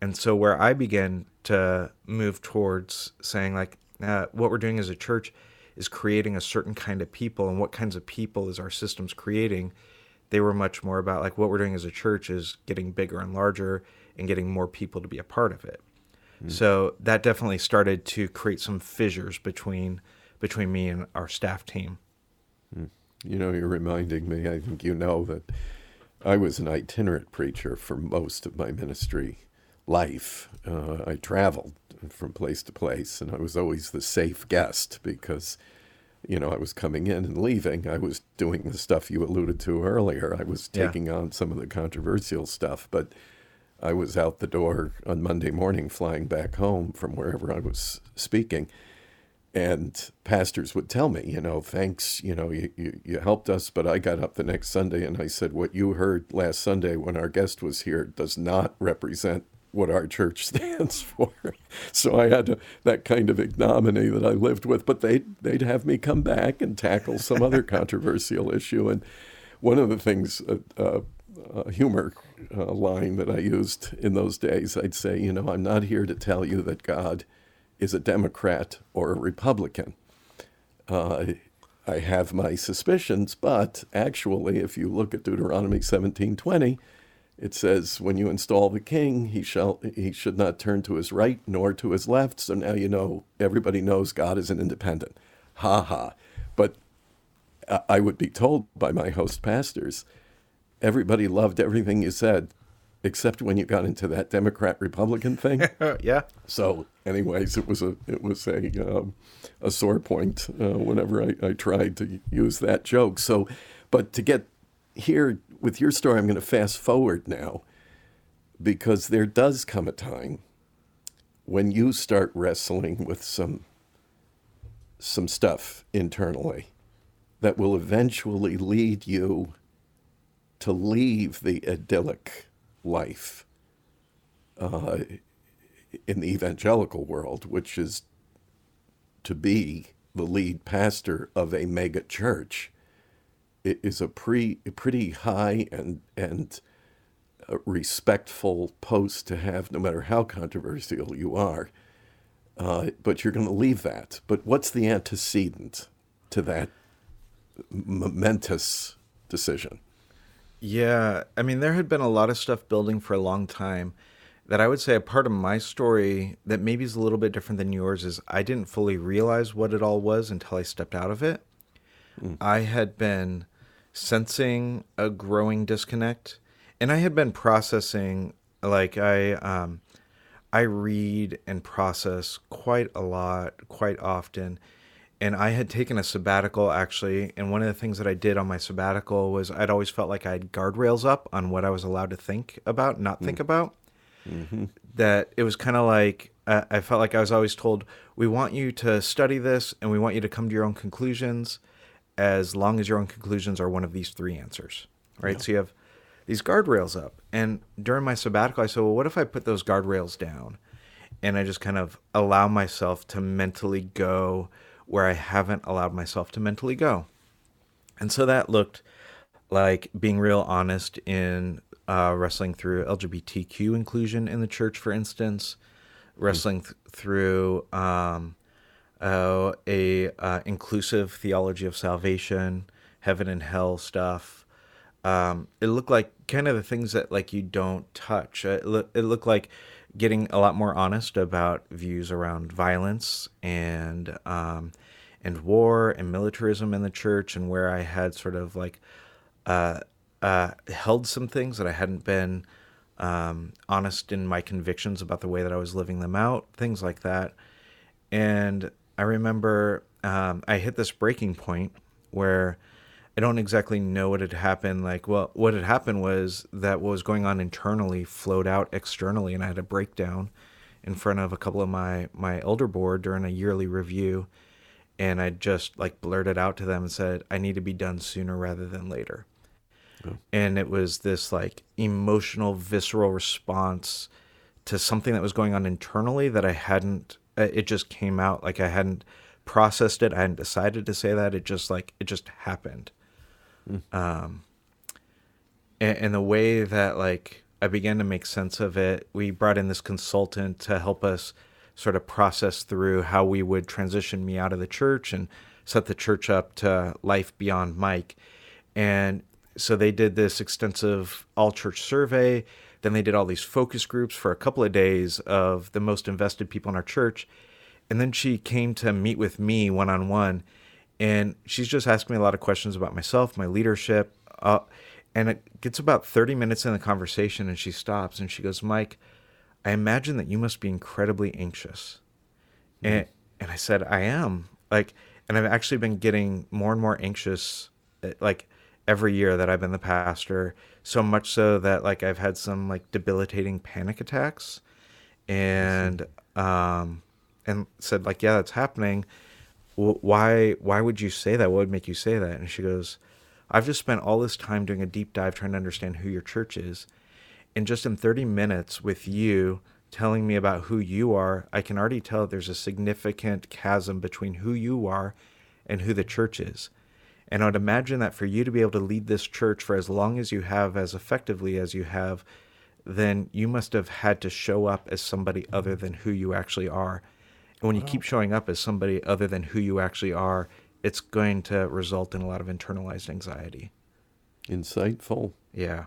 Speaker 2: And so where I began to move towards saying like uh, what we're doing as a church is creating a certain kind of people and what kinds of people is our systems creating they were much more about like what we're doing as a church is getting bigger and larger and getting more people to be a part of it. Mm. So that definitely started to create some fissures between between me and our staff team.
Speaker 1: Mm. You know, you're reminding me. I think you know that I was an itinerant preacher for most of my ministry life. Uh, I traveled from place to place, and I was always the safe guest because you know, I was coming in and leaving. I was doing the stuff you alluded to earlier. I was taking yeah. on some of the controversial stuff, but I was out the door on Monday morning flying back home from wherever I was speaking. And pastors would tell me, you know, thanks, you know, you, you, you helped us. But I got up the next Sunday and I said, what you heard last Sunday when our guest was here does not represent what our church stands for. So I had to, that kind of ignominy that I lived with, but they'd, they'd have me come back and tackle some other controversial issue. And one of the things, uh, uh, a humor uh, line that I used in those days, I'd say, you know, I'm not here to tell you that God is a Democrat or a Republican. Uh, I have my suspicions, but actually, if you look at Deuteronomy 17:20, it says, "When you install the king, he shall he should not turn to his right nor to his left." So now you know everybody knows God is an independent. Ha ha! But I would be told by my host pastors, everybody loved everything you said, except when you got into that Democrat Republican thing.
Speaker 2: yeah.
Speaker 1: So, anyways, it was a it was a um, a sore point uh, whenever I, I tried to use that joke. So, but to get here with your story, I'm going to fast forward now because there does come a time when you start wrestling with some some stuff internally that will eventually lead you to leave the idyllic life uh, in the evangelical world, which is to be the lead pastor of a mega church is a, pre, pretty high and and respectful post to have, no matter how controversial you are. Uh, but you're going to leave that. But what's the antecedent to that momentous decision?
Speaker 2: Yeah, I mean, there had been a lot of stuff building for a long time. That I would say a part of my story that maybe is a little bit different than yours is I didn't fully realize what it all was until I stepped out of it. Mm. I had been sensing a growing disconnect. And i had been processing like i um i read and process quite a lot quite often. And i had taken a sabbatical actually. And one of the things that i did on my sabbatical was i'd always felt like i had guardrails up on what i was allowed to think about not think mm. about. Mm-hmm. that it was kind of like uh, i felt like i was always told we want you to study this and we want you to come to your own conclusions as long as your own conclusions are one of these three answers, right? Yeah. So you have these guardrails up. And during my sabbatical, I said, well, what if I put those guardrails down and I just kind of allow myself to mentally go where I haven't allowed myself to mentally go? And so that looked like being real honest in uh, wrestling through LGBTQ inclusion in the church, for instance, wrestling th- through um, uh, a uh, inclusive theology of salvation, heaven and hell stuff, um, it looked like kind of the things that like you don't touch. It, loo- it looked like getting a lot more honest about views around violence and um, and war and militarism in the church, and where I had sort of like uh, uh, held some things that I hadn't been um, honest in my convictions about the way that I was living them out, things like that. And I remember um, I hit this breaking point where I don't exactly know what had happened. Like, well, what had happened was that what was going on internally flowed out externally, and I had a breakdown in front of a couple of my my elder board during a yearly review, and I just like blurted out to them and said, "I need to be done sooner rather than later." And it was this like emotional, visceral response to something that was going on internally that I hadn't. Uh, It just came out like I hadn't processed it. I hadn't decided to say that. It just like it just happened. Um, and, and the way that like I began to make sense of it, we brought in this consultant to help us sort of process through how we would transition me out of the church and set the church up to life beyond Mike. And so they did this extensive all church survey. Then they did all these focus groups for a couple of days of the most invested people in our church. And then she came to meet with me one on one. And she's just asking me a lot of questions about myself, my leadership. Uh, and it gets about 30 minutes in the conversation and she stops and she goes, Mike, I imagine that you must be incredibly anxious. And, and I said, I am. Like, and I've actually been getting more and more anxious, eh, like, every year that I've been the pastor. So much so that, like, I've had some, like, debilitating panic attacks. And, um, and said, like, yeah, that's happening. Wh- Why, why would you say that? What would make you say that? And she goes, I've just spent all this time doing a deep dive trying to understand who your church is. And just in 30 minutes with you telling me about who you are, I can already tell there's a significant chasm between who you are and who the church is. And I would imagine that for you to be able to lead this church for as long as you have, as effectively as you have, then you must have had to show up as somebody other than who you actually are. And when you keep showing up as somebody other than who you actually are, it's going to result in a lot of internalized anxiety.
Speaker 1: Insightful
Speaker 2: Yeah.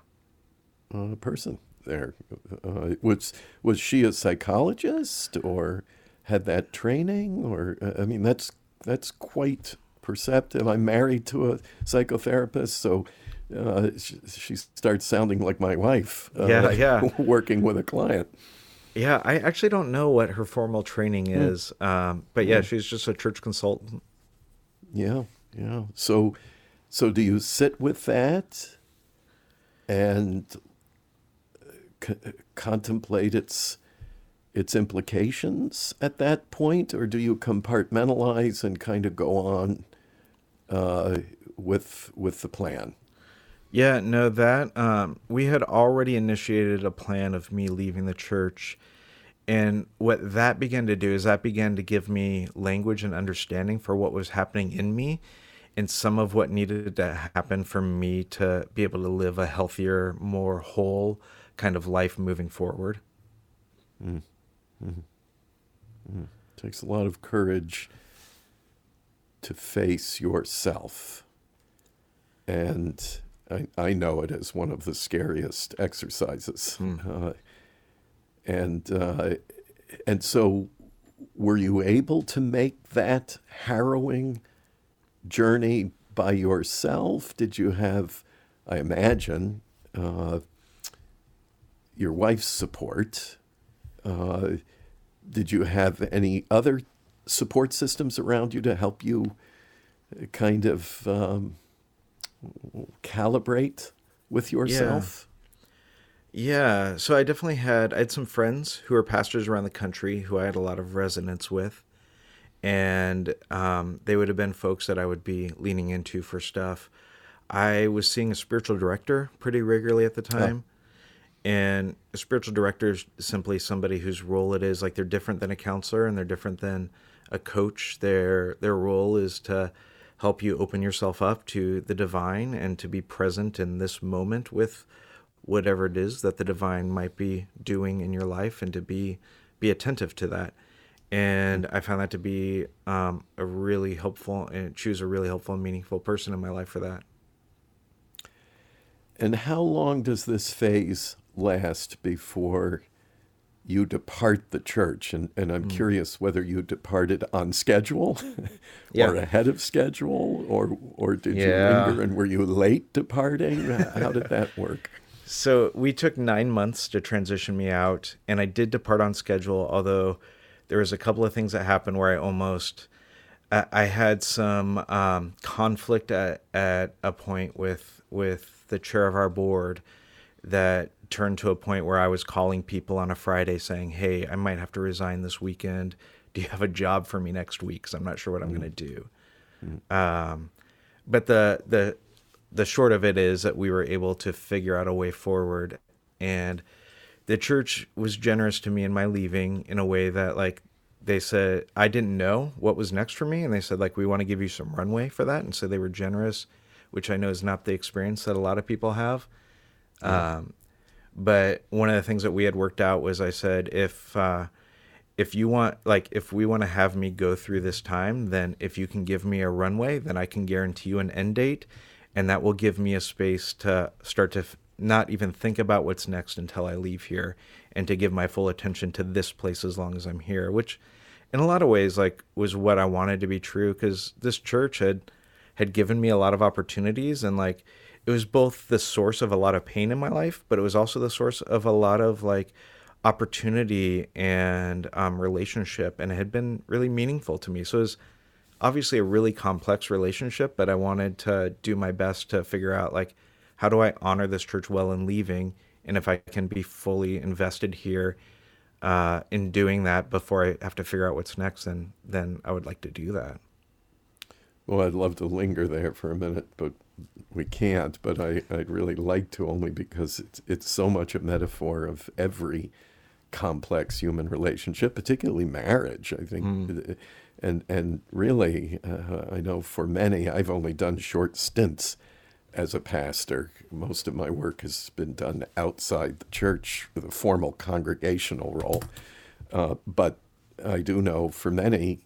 Speaker 1: uh, person there. Uh, was was she a psychologist or had that training? Or uh, I mean, that's that's quite perceptive. I'm married to a psychotherapist, so uh, she, she starts sounding like my wife. Uh,
Speaker 2: Yeah, yeah.
Speaker 1: working with a client.
Speaker 2: Yeah, I actually don't know what her formal training is, um, but yeah, she's just a church consultant.
Speaker 1: Yeah, yeah. So, so do you sit with that and uh, c- contemplate its its implications at that point, or do you compartmentalize and kind of go on uh, with with the plan?
Speaker 2: Yeah, no, that um, we had already initiated a plan of me leaving the church. And what that began to do is that began to give me language and understanding for what was happening in me and some of what needed to happen for me to be able to live a healthier, more whole kind of life moving forward.
Speaker 1: takes a lot of courage to face yourself. And I, I know it as one of the scariest exercises. Uh, and uh, and so were you able to make that harrowing journey by yourself? Did you have, I imagine, uh, your wife's support? Uh, did you have any other support systems around you to help you kind of um, calibrate with yourself?
Speaker 2: Yeah, yeah. so I definitely had I had some friends who are pastors around the country who I had a lot of resonance with, and um, they would have been folks that I would be leaning into for stuff. I was seeing a spiritual director pretty regularly at the time, and a spiritual director is simply somebody whose role it is like they're different than a counselor and they're different than a coach. Their their role is to help you open yourself up to the divine and to be present in this moment with whatever it is that the divine might be doing in your life and to be be attentive to that and i found that to be um, a really helpful and choose a really helpful and meaningful person in my life for that
Speaker 1: And how long does this phase last before you depart the church? And, and I'm mm. curious whether you departed on schedule yeah. or ahead of schedule, or, or did yeah. you linger and were you late departing? how did that work?
Speaker 2: So we took nine months to transition me out, and I did depart on schedule, although there was a couple of things that happened where I almost I had some um, conflict at, at a point with with the chair of our board that turned to a point where I was calling people on a Friday saying, "Hey, I might have to resign this weekend. Do you have a job for me next week? Because I'm not sure what I'm mm going to do." mm Um, but the the the short of it is that we were able to figure out a way forward, and the church was generous to me in my leaving in a way that like they said I didn't know what was next for me, and they said like we want to give you some runway for that, and so they were generous, which I know is not the experience that a lot of people have. Yeah. Um, but one of the things that we had worked out was I said if uh, if you want like if we want to have me go through this time, then if you can give me a runway, then I can guarantee you an end date, and that will give me a space to start to f- not even think about what's next until I leave here and to give my full attention to this place as long as I'm here, which in a lot of ways like was what I wanted to be true cuz this church had had given me a lot of opportunities and like it was both the source of a lot of pain in my life, but it was also the source of a lot of like opportunity and um, relationship and it had been really meaningful to me. So it was obviously a really complex relationship, but I wanted to do my best to figure out like how do I honor this church well in leaving and if I can be fully invested here uh, in doing that before I have to figure out what's next, then then I would like to do that.
Speaker 1: Well, I'd love to linger there for a minute, but we can't. But I, I'd really like to, only because it's it's so much a metaphor of every complex human relationship, particularly marriage. I think, mm. and and really, uh, I know for many, I've only done short stints as a pastor. Most of my work has been done outside the church the formal congregational role. Uh, but I do know for many,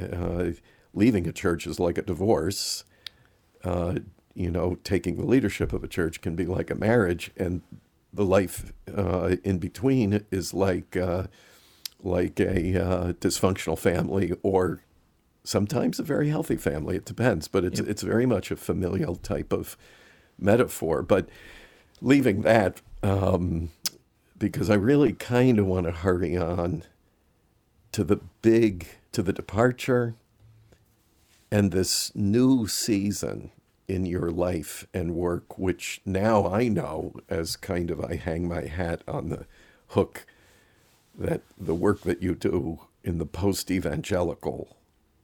Speaker 1: uh, leaving a church is like a divorce. You know, taking the leadership of a church can be like a marriage, and the life uh, in between is like uh, like a uh, dysfunctional family or sometimes a very healthy family. It depends, but it's yep. it's very much a familial type of metaphor. But leaving that, um, because I really kind of want to hurry on to the big, to the departure, and this new season in your life and work, which now I know as kind of I hang my hat on the hook that the work that you do in the post evangelical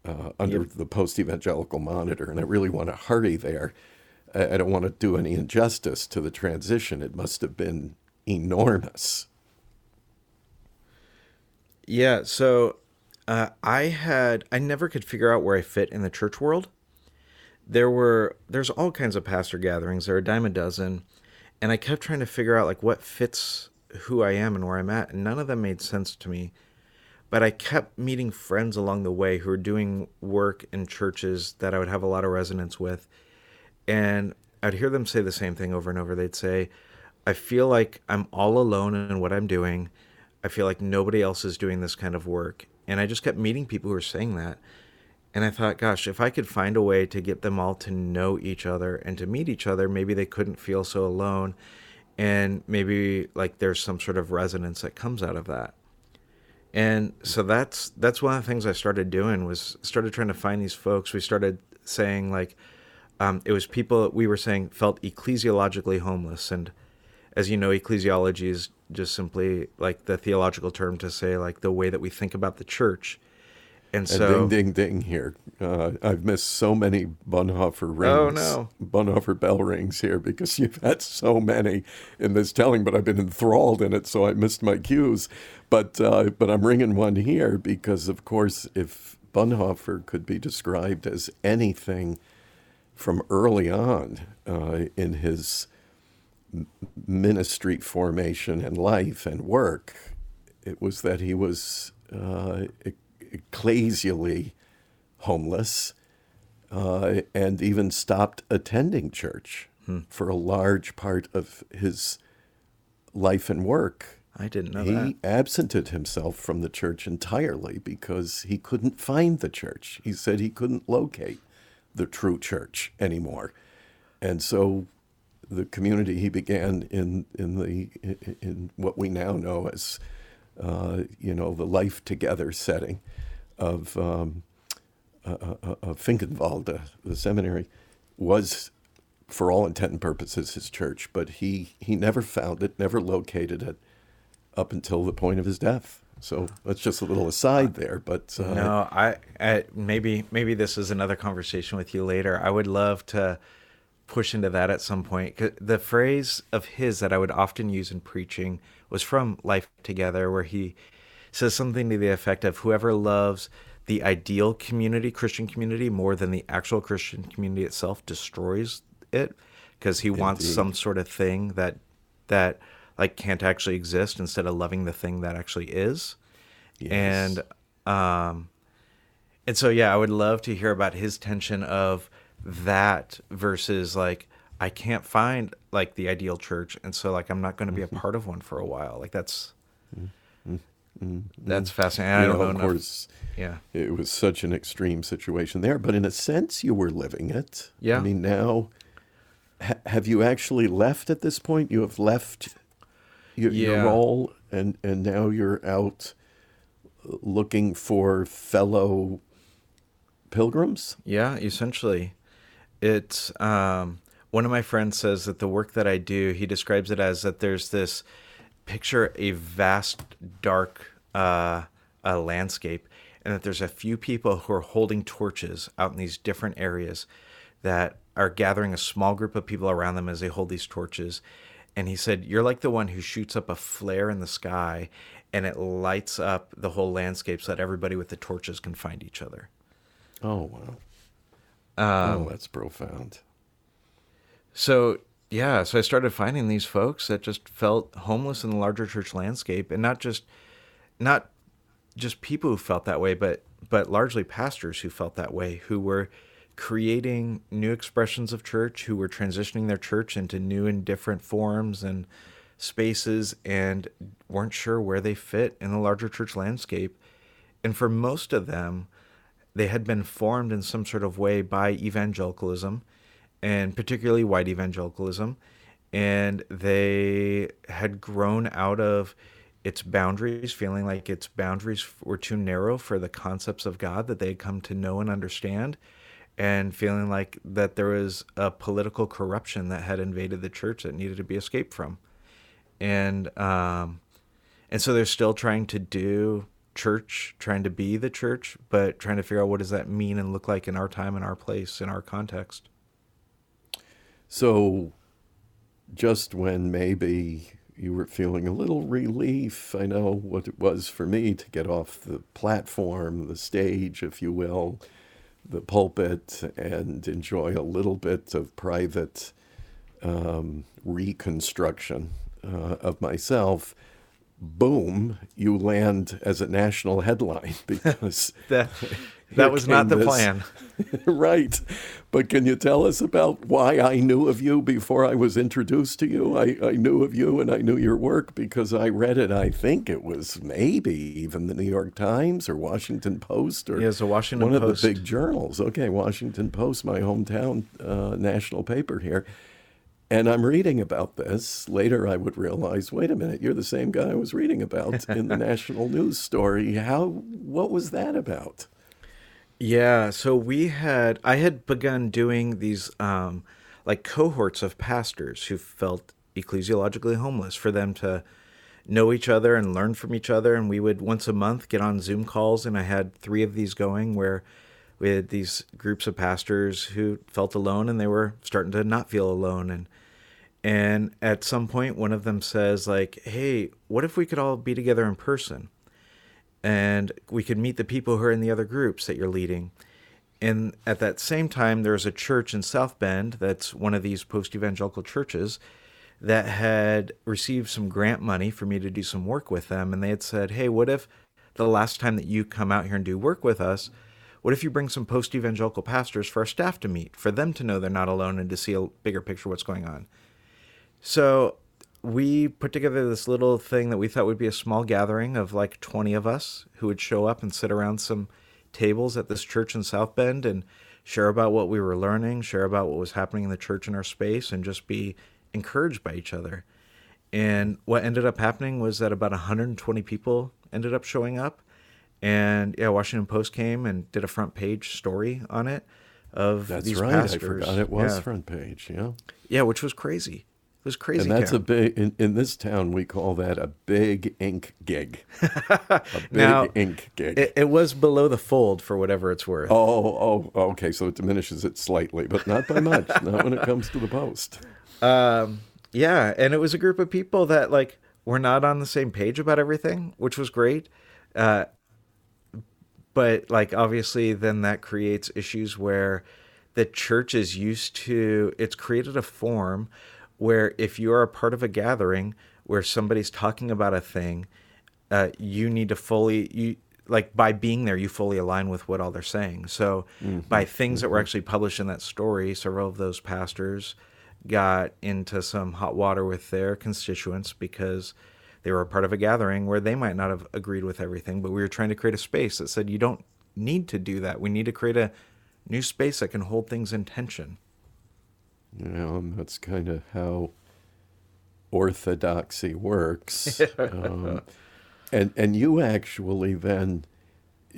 Speaker 1: uh, under yep. the post evangelical monitor. And I really want to hurry there. I, I don't want to do any injustice to the transition. It must have been enormous.
Speaker 2: Yeah. So uh, I had, I never could figure out where I fit in the church world. There were, there's all kinds of pastor gatherings. There are a dime a dozen. And I kept trying to figure out like what fits who I am and where I'm at. And none of them made sense to me but I kept meeting friends along the way who were doing work in churches that I would have a lot of resonance with. And I'd hear them say the same thing over and over. They'd say, I feel like I'm all alone in what I'm doing. I feel like nobody else is doing this kind of work. And I just kept meeting people who were saying that. And I thought, gosh, if I could find a way to get them all to know each other and to meet each other, maybe they couldn't feel so alone. And maybe like there's some sort of resonance that comes out of that and so that's that's one of the things I started doing was started trying to find these folks. We started saying like um, it was people we were saying felt ecclesiologically homeless, and as you know, ecclesiology is just simply like the theological term to say like the way that we think about the church.
Speaker 1: And so, and ding, ding, ding here. Uh, I've missed so many Bonhoeffer rings. Oh, no. Bonhoeffer bell rings here because you've had so many in this telling, but I've been enthralled in it, so I missed my cues. But, uh, but I'm ringing one here because, of course, if Bonhoeffer could be described as anything from early on uh, in his ministry formation and life and work, it was that he was uh, ecclesially homeless uh, and even stopped attending church hmm. for a large part of his life and work.
Speaker 2: I didn't know
Speaker 1: he
Speaker 2: that.
Speaker 1: He absented himself from the church entirely because he couldn't find the church. He said he couldn't locate the true church anymore. And so the community he began in in the in what we now know as uh, you know the life together setting of um, uh, uh, of Finkenwalde, the seminary, was for all intent and purposes his church, but he he never found it, never located it up until the point of his death. So that's just a little aside there, but
Speaker 2: uh, no, I, I maybe maybe this is another conversation with you later. I would love to push into that at some point. The phrase of his that I would often use in preaching was from Life Together, where he says something to the effect of whoever loves the ideal community, Christian community, more than the actual Christian community itself destroys it because he Indeed. wants some sort of thing that that like can't actually exist instead of loving the thing that actually is. Yes. And um and so yeah, I would love to hear about his tension of that versus like I can't find like the ideal church and so like I'm not going to be a mm-hmm. part of one for a while. Like that's mm-hmm. that's fascinating. I don't know,
Speaker 1: of course. Yeah. It was such an extreme situation there, but in a sense you were living it.
Speaker 2: Yeah. I
Speaker 1: mean now ha- have you actually left at this point? You have left your, yeah. your role, and and now you're out looking for fellow pilgrims.
Speaker 2: Yeah, essentially, it's um, one of my friends says that the work that I do, he describes it as that there's this picture a vast dark uh, uh, landscape, and that there's a few people who are holding torches out in these different areas that are gathering a small group of people around them as they hold these torches. And he said you're like the one who shoots up a flare in the sky and it lights up the whole landscape so that everybody with the torches can find each other.
Speaker 1: Oh wow. Um, oh that's profound
Speaker 2: so yeah so i started finding these folks that just felt homeless in the larger church landscape and not just not just people who felt that way but but largely pastors who felt that way who were creating new expressions of church, who were transitioning their church into new and different forms and spaces and weren't sure where they fit in the larger church landscape. And for most of them, they had been formed in some sort of way by evangelicalism and particularly white evangelicalism. And they had grown out of its boundaries, feeling like its boundaries were too narrow for the concepts of God that they had come to know and understand and feeling like that there was a political corruption that had invaded the church that needed to be escaped from and um, and so they're still trying to do church trying to be the church but trying to figure out what does that mean and look like in our time and our place in our context
Speaker 1: so just when maybe you were feeling a little relief i know what it was for me to get off the platform the stage if you will the pulpit and enjoy a little bit of private um, reconstruction uh, of myself, boom, you land as a national headline because
Speaker 2: that that was not the this. plan.
Speaker 1: right. But can you tell us about why I knew of you before I was introduced to you? I, I knew of you and I knew your work because I read it, I think it was maybe even the New York Times or Washington Post or
Speaker 2: yeah, the Washington
Speaker 1: one
Speaker 2: Post.
Speaker 1: of the big journals. Okay, Washington Post, my hometown uh, national paper here. And I'm reading about this. Later, I would realize, wait a minute, you're the same guy I was reading about in the national news story. How? What was that about?
Speaker 2: Yeah, so we had I had begun doing these um, like cohorts of pastors who felt ecclesiologically homeless for them to know each other and learn from each other and we would once a month get on Zoom calls and I had 3 of these going where we had these groups of pastors who felt alone and they were starting to not feel alone and and at some point one of them says like, "Hey, what if we could all be together in person?" and we could meet the people who are in the other groups that you're leading. And at that same time, there's a church in South Bend that's one of these post evangelical churches that had received some grant money for me to do some work with them. And they had said, Hey, what if the last time that you come out here and do work with us, what if you bring some post evangelical pastors for our staff to meet, for them to know they're not alone and to see a bigger picture of what's going on? So we put together this little thing that we thought would be a small gathering of like 20 of us who would show up and sit around some tables at this church in South Bend and share about what we were learning, share about what was happening in the church in our space, and just be encouraged by each other. And what ended up happening was that about 120 people ended up showing up. And yeah, Washington Post came and did a front page story on it of
Speaker 1: That's
Speaker 2: these
Speaker 1: right.
Speaker 2: pastors.
Speaker 1: I forgot it was
Speaker 2: yeah.
Speaker 1: front page. Yeah.
Speaker 2: Yeah, which was crazy. It was crazy.
Speaker 1: And that's a big in, in this town we call that a big ink gig. a big
Speaker 2: Now,
Speaker 1: ink gig.
Speaker 2: It, it was below the fold for whatever it's worth.
Speaker 1: oh, oh, okay. So it diminishes it slightly, but not by much. not when it comes to the post.
Speaker 2: Um, yeah, and it was a group of people that like were not on the same page about everything, which was great. Uh, but like obviously, then that creates issues where the church is used to. It's created a form where if you are a part of a gathering where somebody's talking about a thing, uh, you need to fully you like by being there you fully align with what all they're saying. So by things that were actually published in that story several of those pastors got into some hot water with their constituents because they were a part of a gathering where they might not have agreed with everything but we were trying to create a space that said you don't need to do that. We need to create a new space that can hold things in tension
Speaker 1: You know, and that's kind of how orthodoxy works. um, and and you actually then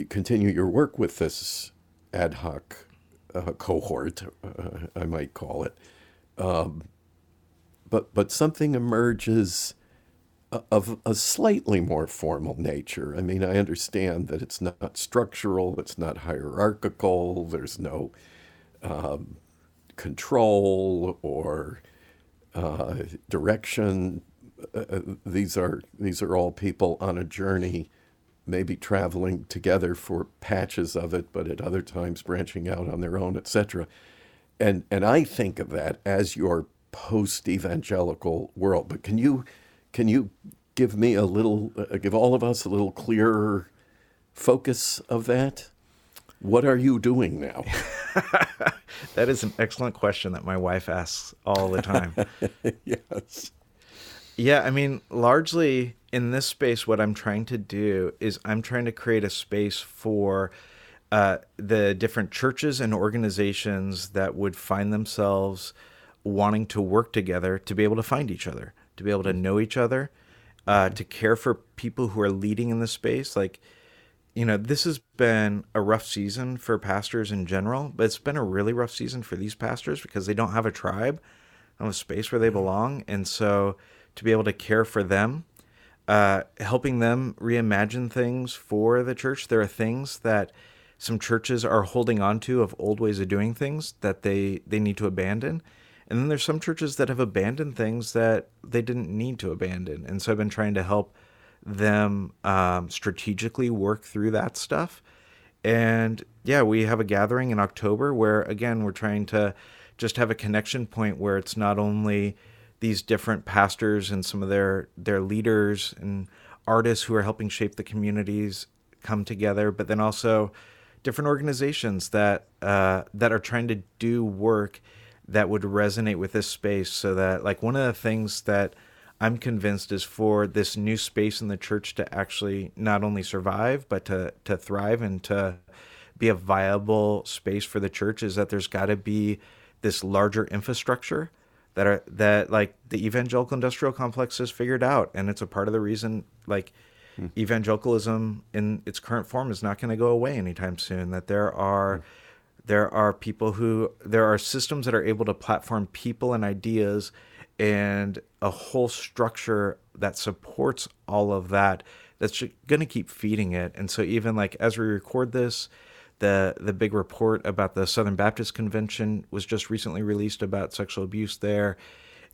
Speaker 1: continue your work with this ad hoc uh, cohort, uh, I might call it. Um, but but something emerges of a slightly more formal nature. I mean, I understand that it's not structural, it's not hierarchical. There's no um, control or uh, direction. Uh, uh, these are these are all people on a journey, maybe traveling together for patches of it, but at other times branching out on their own, etc. And and I think of that as your post-evangelical world. But can you can you give me a little, uh, give all of us a little clearer focus of that? What are you doing now?
Speaker 2: that is an excellent question that my wife asks all the time
Speaker 1: yes.
Speaker 2: Yeah, I mean, largely in this space, what I'm trying to do is I'm trying to create a space for uh, the different churches and organizations that would find themselves wanting to work together to be able to find each other, to be able to know each other, uh, to care for people who are leading in this space. Like, you know, this has been a rough season for pastors in general, but it's been a really rough season for these pastors because they don't have a tribe, don't have a space where they belong. And so to be able to care for them, uh, helping them reimagine things for the church, there are things that some churches are holding on to of old ways of doing things that they, they need to abandon. And then there's some churches that have abandoned things that they didn't need to abandon. And so I've been trying to help them um, strategically work through that stuff. And yeah, we have a gathering in October where, again, we're trying to just have a connection point where it's not only these different pastors and some of their their leaders and artists who are helping shape the communities come together, but then also different organizations that uh, that are trying to do work that would resonate with this space. So that like one of the things that I'm convinced is for this new space in the church to actually not only survive but to to thrive and to be a viable space for the church is that there's got to be this larger infrastructure that are that like the evangelical industrial complex has figured out. And it's a part of the reason like hmm. evangelicalism in its current form is not going to go away anytime soon that there are hmm. there are people who there are systems that are able to platform people and ideas and a whole structure that supports all of that that's going to keep feeding it. And so even like as we record this the the big report about the Southern Baptist Convention was just recently released about sexual abuse there.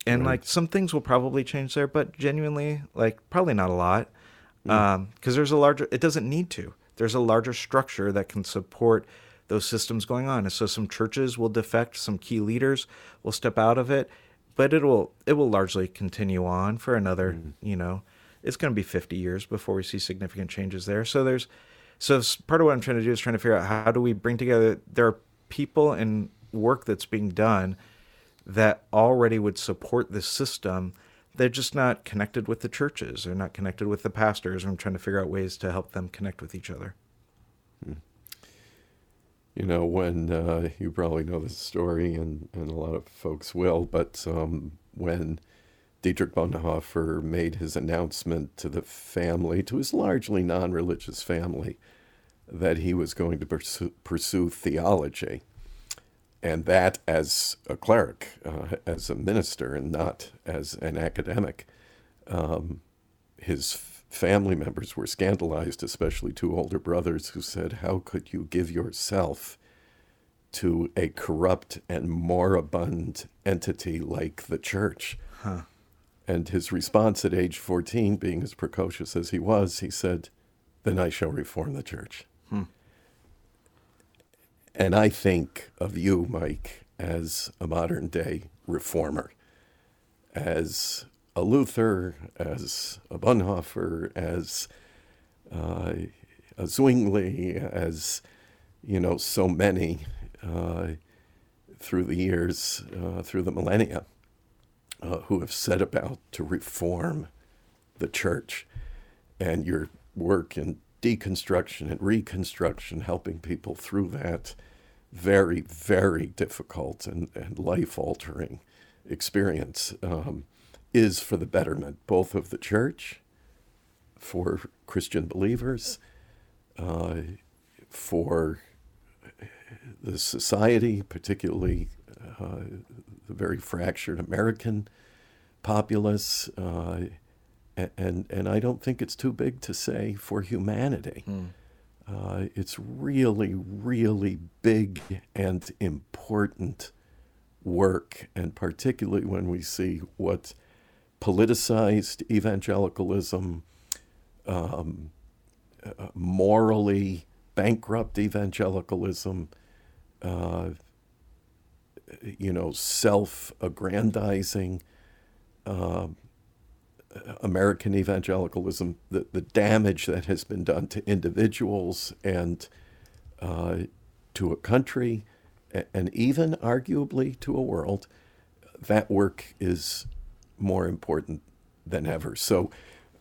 Speaker 2: And
Speaker 1: Right.
Speaker 2: like some things will probably change there but genuinely like probably not a lot. Mm. Um, because there's a larger it doesn't need to. There's a larger structure that can support those systems going on. And so some churches will defect some key leaders will step out of it but it will it will largely continue on for another you know it's going to be 50 years before we see significant changes there so there's So part of what I'm trying to do is trying to figure out how do we bring together. There are people and work that's being done that already would support this system. They're just not connected with the churches. They're not connected with the pastors. I'm trying to figure out ways to help them connect with each other. Hmm.
Speaker 1: You know, when uh, you probably know this story, and, and a lot of folks will, but um, when Dietrich Bonhoeffer made his announcement to the family, to his largely non religious family, that he was going to pursue, pursue theology. And that as a cleric, uh, as a minister, and not as an academic. Um, his family members were scandalized, especially two older brothers who said, How could you give yourself to a corrupt and moribund entity like the church? Huh. And his response at age 14, being as precocious as he was, he said, Then I shall reform the church. Hmm. And I think of you, Mike, as a modern day reformer, as a Luther, as a Bonhoeffer, as uh, a Zwingli, as you know, so many uh, through the years, uh, through the millennia uh, who have set about to reform the church. And your work in deconstruction and reconstruction, helping people through that very, very difficult and, and life altering experience, um, is for the betterment both of the church, for Christian believers, uh, for the society, particularly uh, the very fractured American populace, uh, and and I don't think it's too big to say for humanity. Mm. Uh, it's really, really big and important work, and particularly when we see what politicized evangelicalism, um, uh, morally bankrupt evangelicalism, uh, you know, self aggrandizing uh, American evangelicalism, the, the damage that has been done to individuals and uh, to a country, and even arguably to a world, that work is more important than ever. So,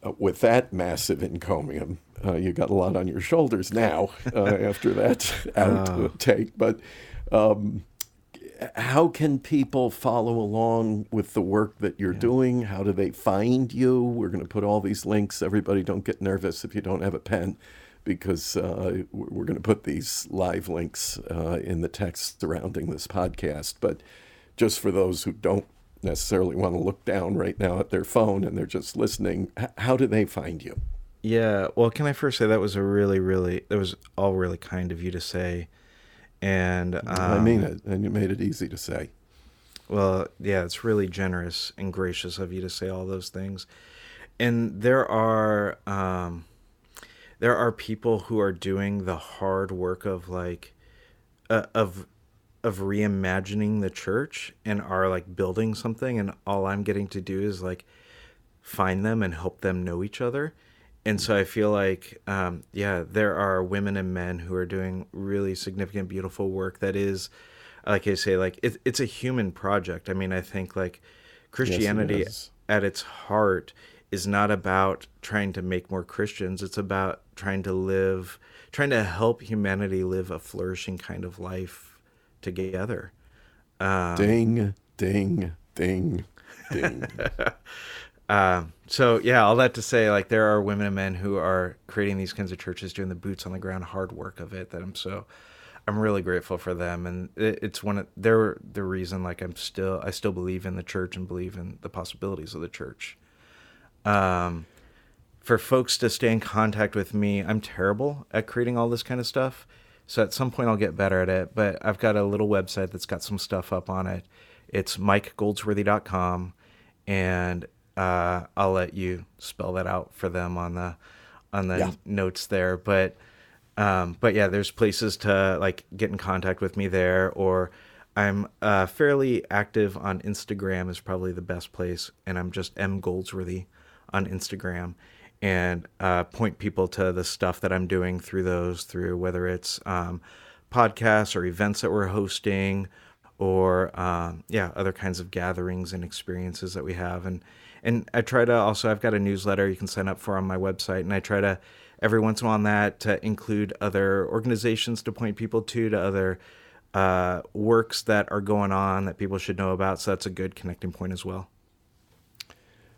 Speaker 1: uh, with that massive encomium, uh, you got a lot on your shoulders now uh, after that outtake. But um, how can people follow along with the work that you're yeah. doing? How do they find you? We're going to put all these links. Everybody, don't get nervous if you don't have a pen, because uh, we're going to put these live links uh, in the text surrounding this podcast. But just for those who don't necessarily want to look down right now at their phone and they're just listening, how do they find you?
Speaker 2: Yeah, well, can I first say that was a really, really, that was all really kind of you to say and um,
Speaker 1: I mean um, it, and you made it easy to say.
Speaker 2: Well, yeah, it's really generous and gracious of you to say all those things. And there are um, there are people who are doing the hard work of like uh, of of reimagining the church and are like building something and all I'm getting to do is like find them and help them know each other and so I feel like, um, yeah, there are women and men who are doing really significant, beautiful work that is, like I say, like it, it's a human project. I mean, I think like Christianity yes, it at its heart is not about trying to make more Christians. It's about trying to live, trying to help humanity live a flourishing kind of life together.
Speaker 1: Um, ding, ding, ding, ding.
Speaker 2: Uh, so yeah, all that to say, like there are women and men who are creating these kinds of churches, doing the boots on the ground hard work of it. That I'm so, I'm really grateful for them, and it, it's one of they're the reason. Like I'm still, I still believe in the church and believe in the possibilities of the church. Um, for folks to stay in contact with me, I'm terrible at creating all this kind of stuff. So at some point I'll get better at it. But I've got a little website that's got some stuff up on it. It's mikegoldsworthy.com and uh, I'll let you spell that out for them on the on the yeah. notes there. But um, but yeah, there's places to like get in contact with me there, or I'm uh, fairly active on Instagram is probably the best place, and I'm just M Goldsworthy on Instagram. And uh, point people to the stuff that I'm doing through those, through whether it's um, podcasts or events that we're hosting or um, yeah, other kinds of gatherings and experiences that we have. And and I try to also I've got a newsletter you can sign up for on my website, and I try to every once in a while on that to include other organizations to point people to to other uh, works that are going on that people should know about. So that's a good connecting point as well.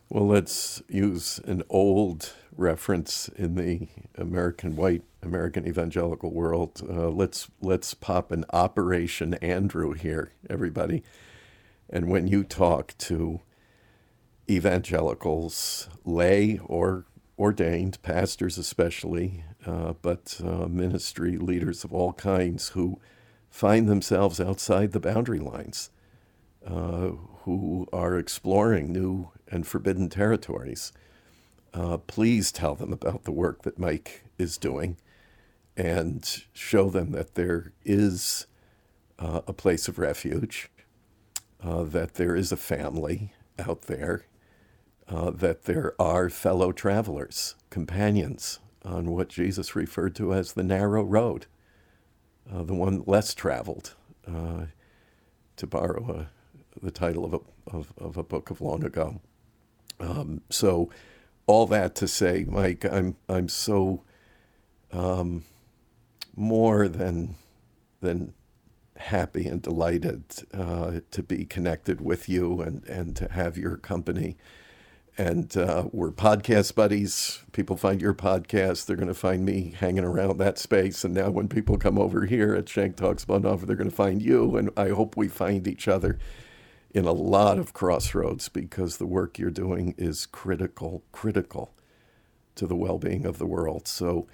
Speaker 1: Well, let's use an old reference in the American white American evangelical world. Uh, let's let's pop an Operation Andrew here, everybody. And when you talk to evangelicals, lay or ordained pastors especially, uh, but uh, ministry leaders of all kinds who find themselves outside the boundary lines, uh, who are exploring new and forbidden territories. Uh, please tell them about the work that Mike is doing and show them that there is uh, a place of refuge, uh, that there is a family out there, uh, that there are fellow travelers, companions on what Jesus referred to as the narrow road, uh, the one less traveled, uh, to borrow a, the title of a, of, of a book of long ago. Um, so, all that to say, Mike, I'm I'm so um, more than than happy and delighted uh, to be connected with you and and to have your company. And uh, we're podcast buddies. People find your podcast, they're going to find me hanging around that space. And now, when people come over here at Schenck Talks Bonhoeffer, they're going to find you. And I hope we find each other in a lot of crossroads because the work you're doing is critical, critical to the well being of the world. So,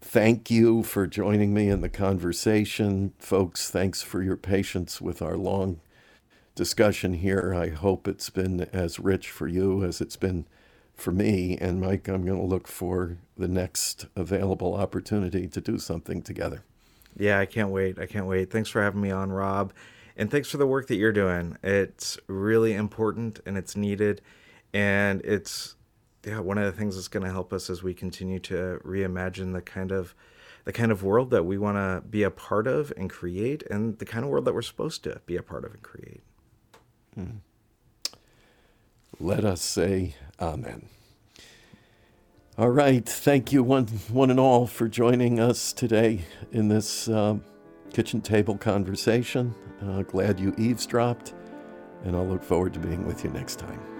Speaker 1: thank you for joining me in the conversation. Folks, thanks for your patience with our long discussion here. I hope it's been as rich for you as it's been for me. And, Mike, I'm going to look for the next available opportunity to do something together.
Speaker 2: Yeah, I can't wait. I can't wait. Thanks for having me on, Rob. And thanks for the work that you're doing. It's really important and it's needed. And it's yeah, one of the things that's going to help us as we continue to reimagine the kind of the kind of world that we want to be a part of and create and the kind of world that we're supposed to be a part of and create.
Speaker 1: Hmm. Let us say amen. All right. Thank you, one, one and all, for joining us today in this uh, kitchen table conversation. Uh, glad you eavesdropped, and I'll look forward to being with you next time.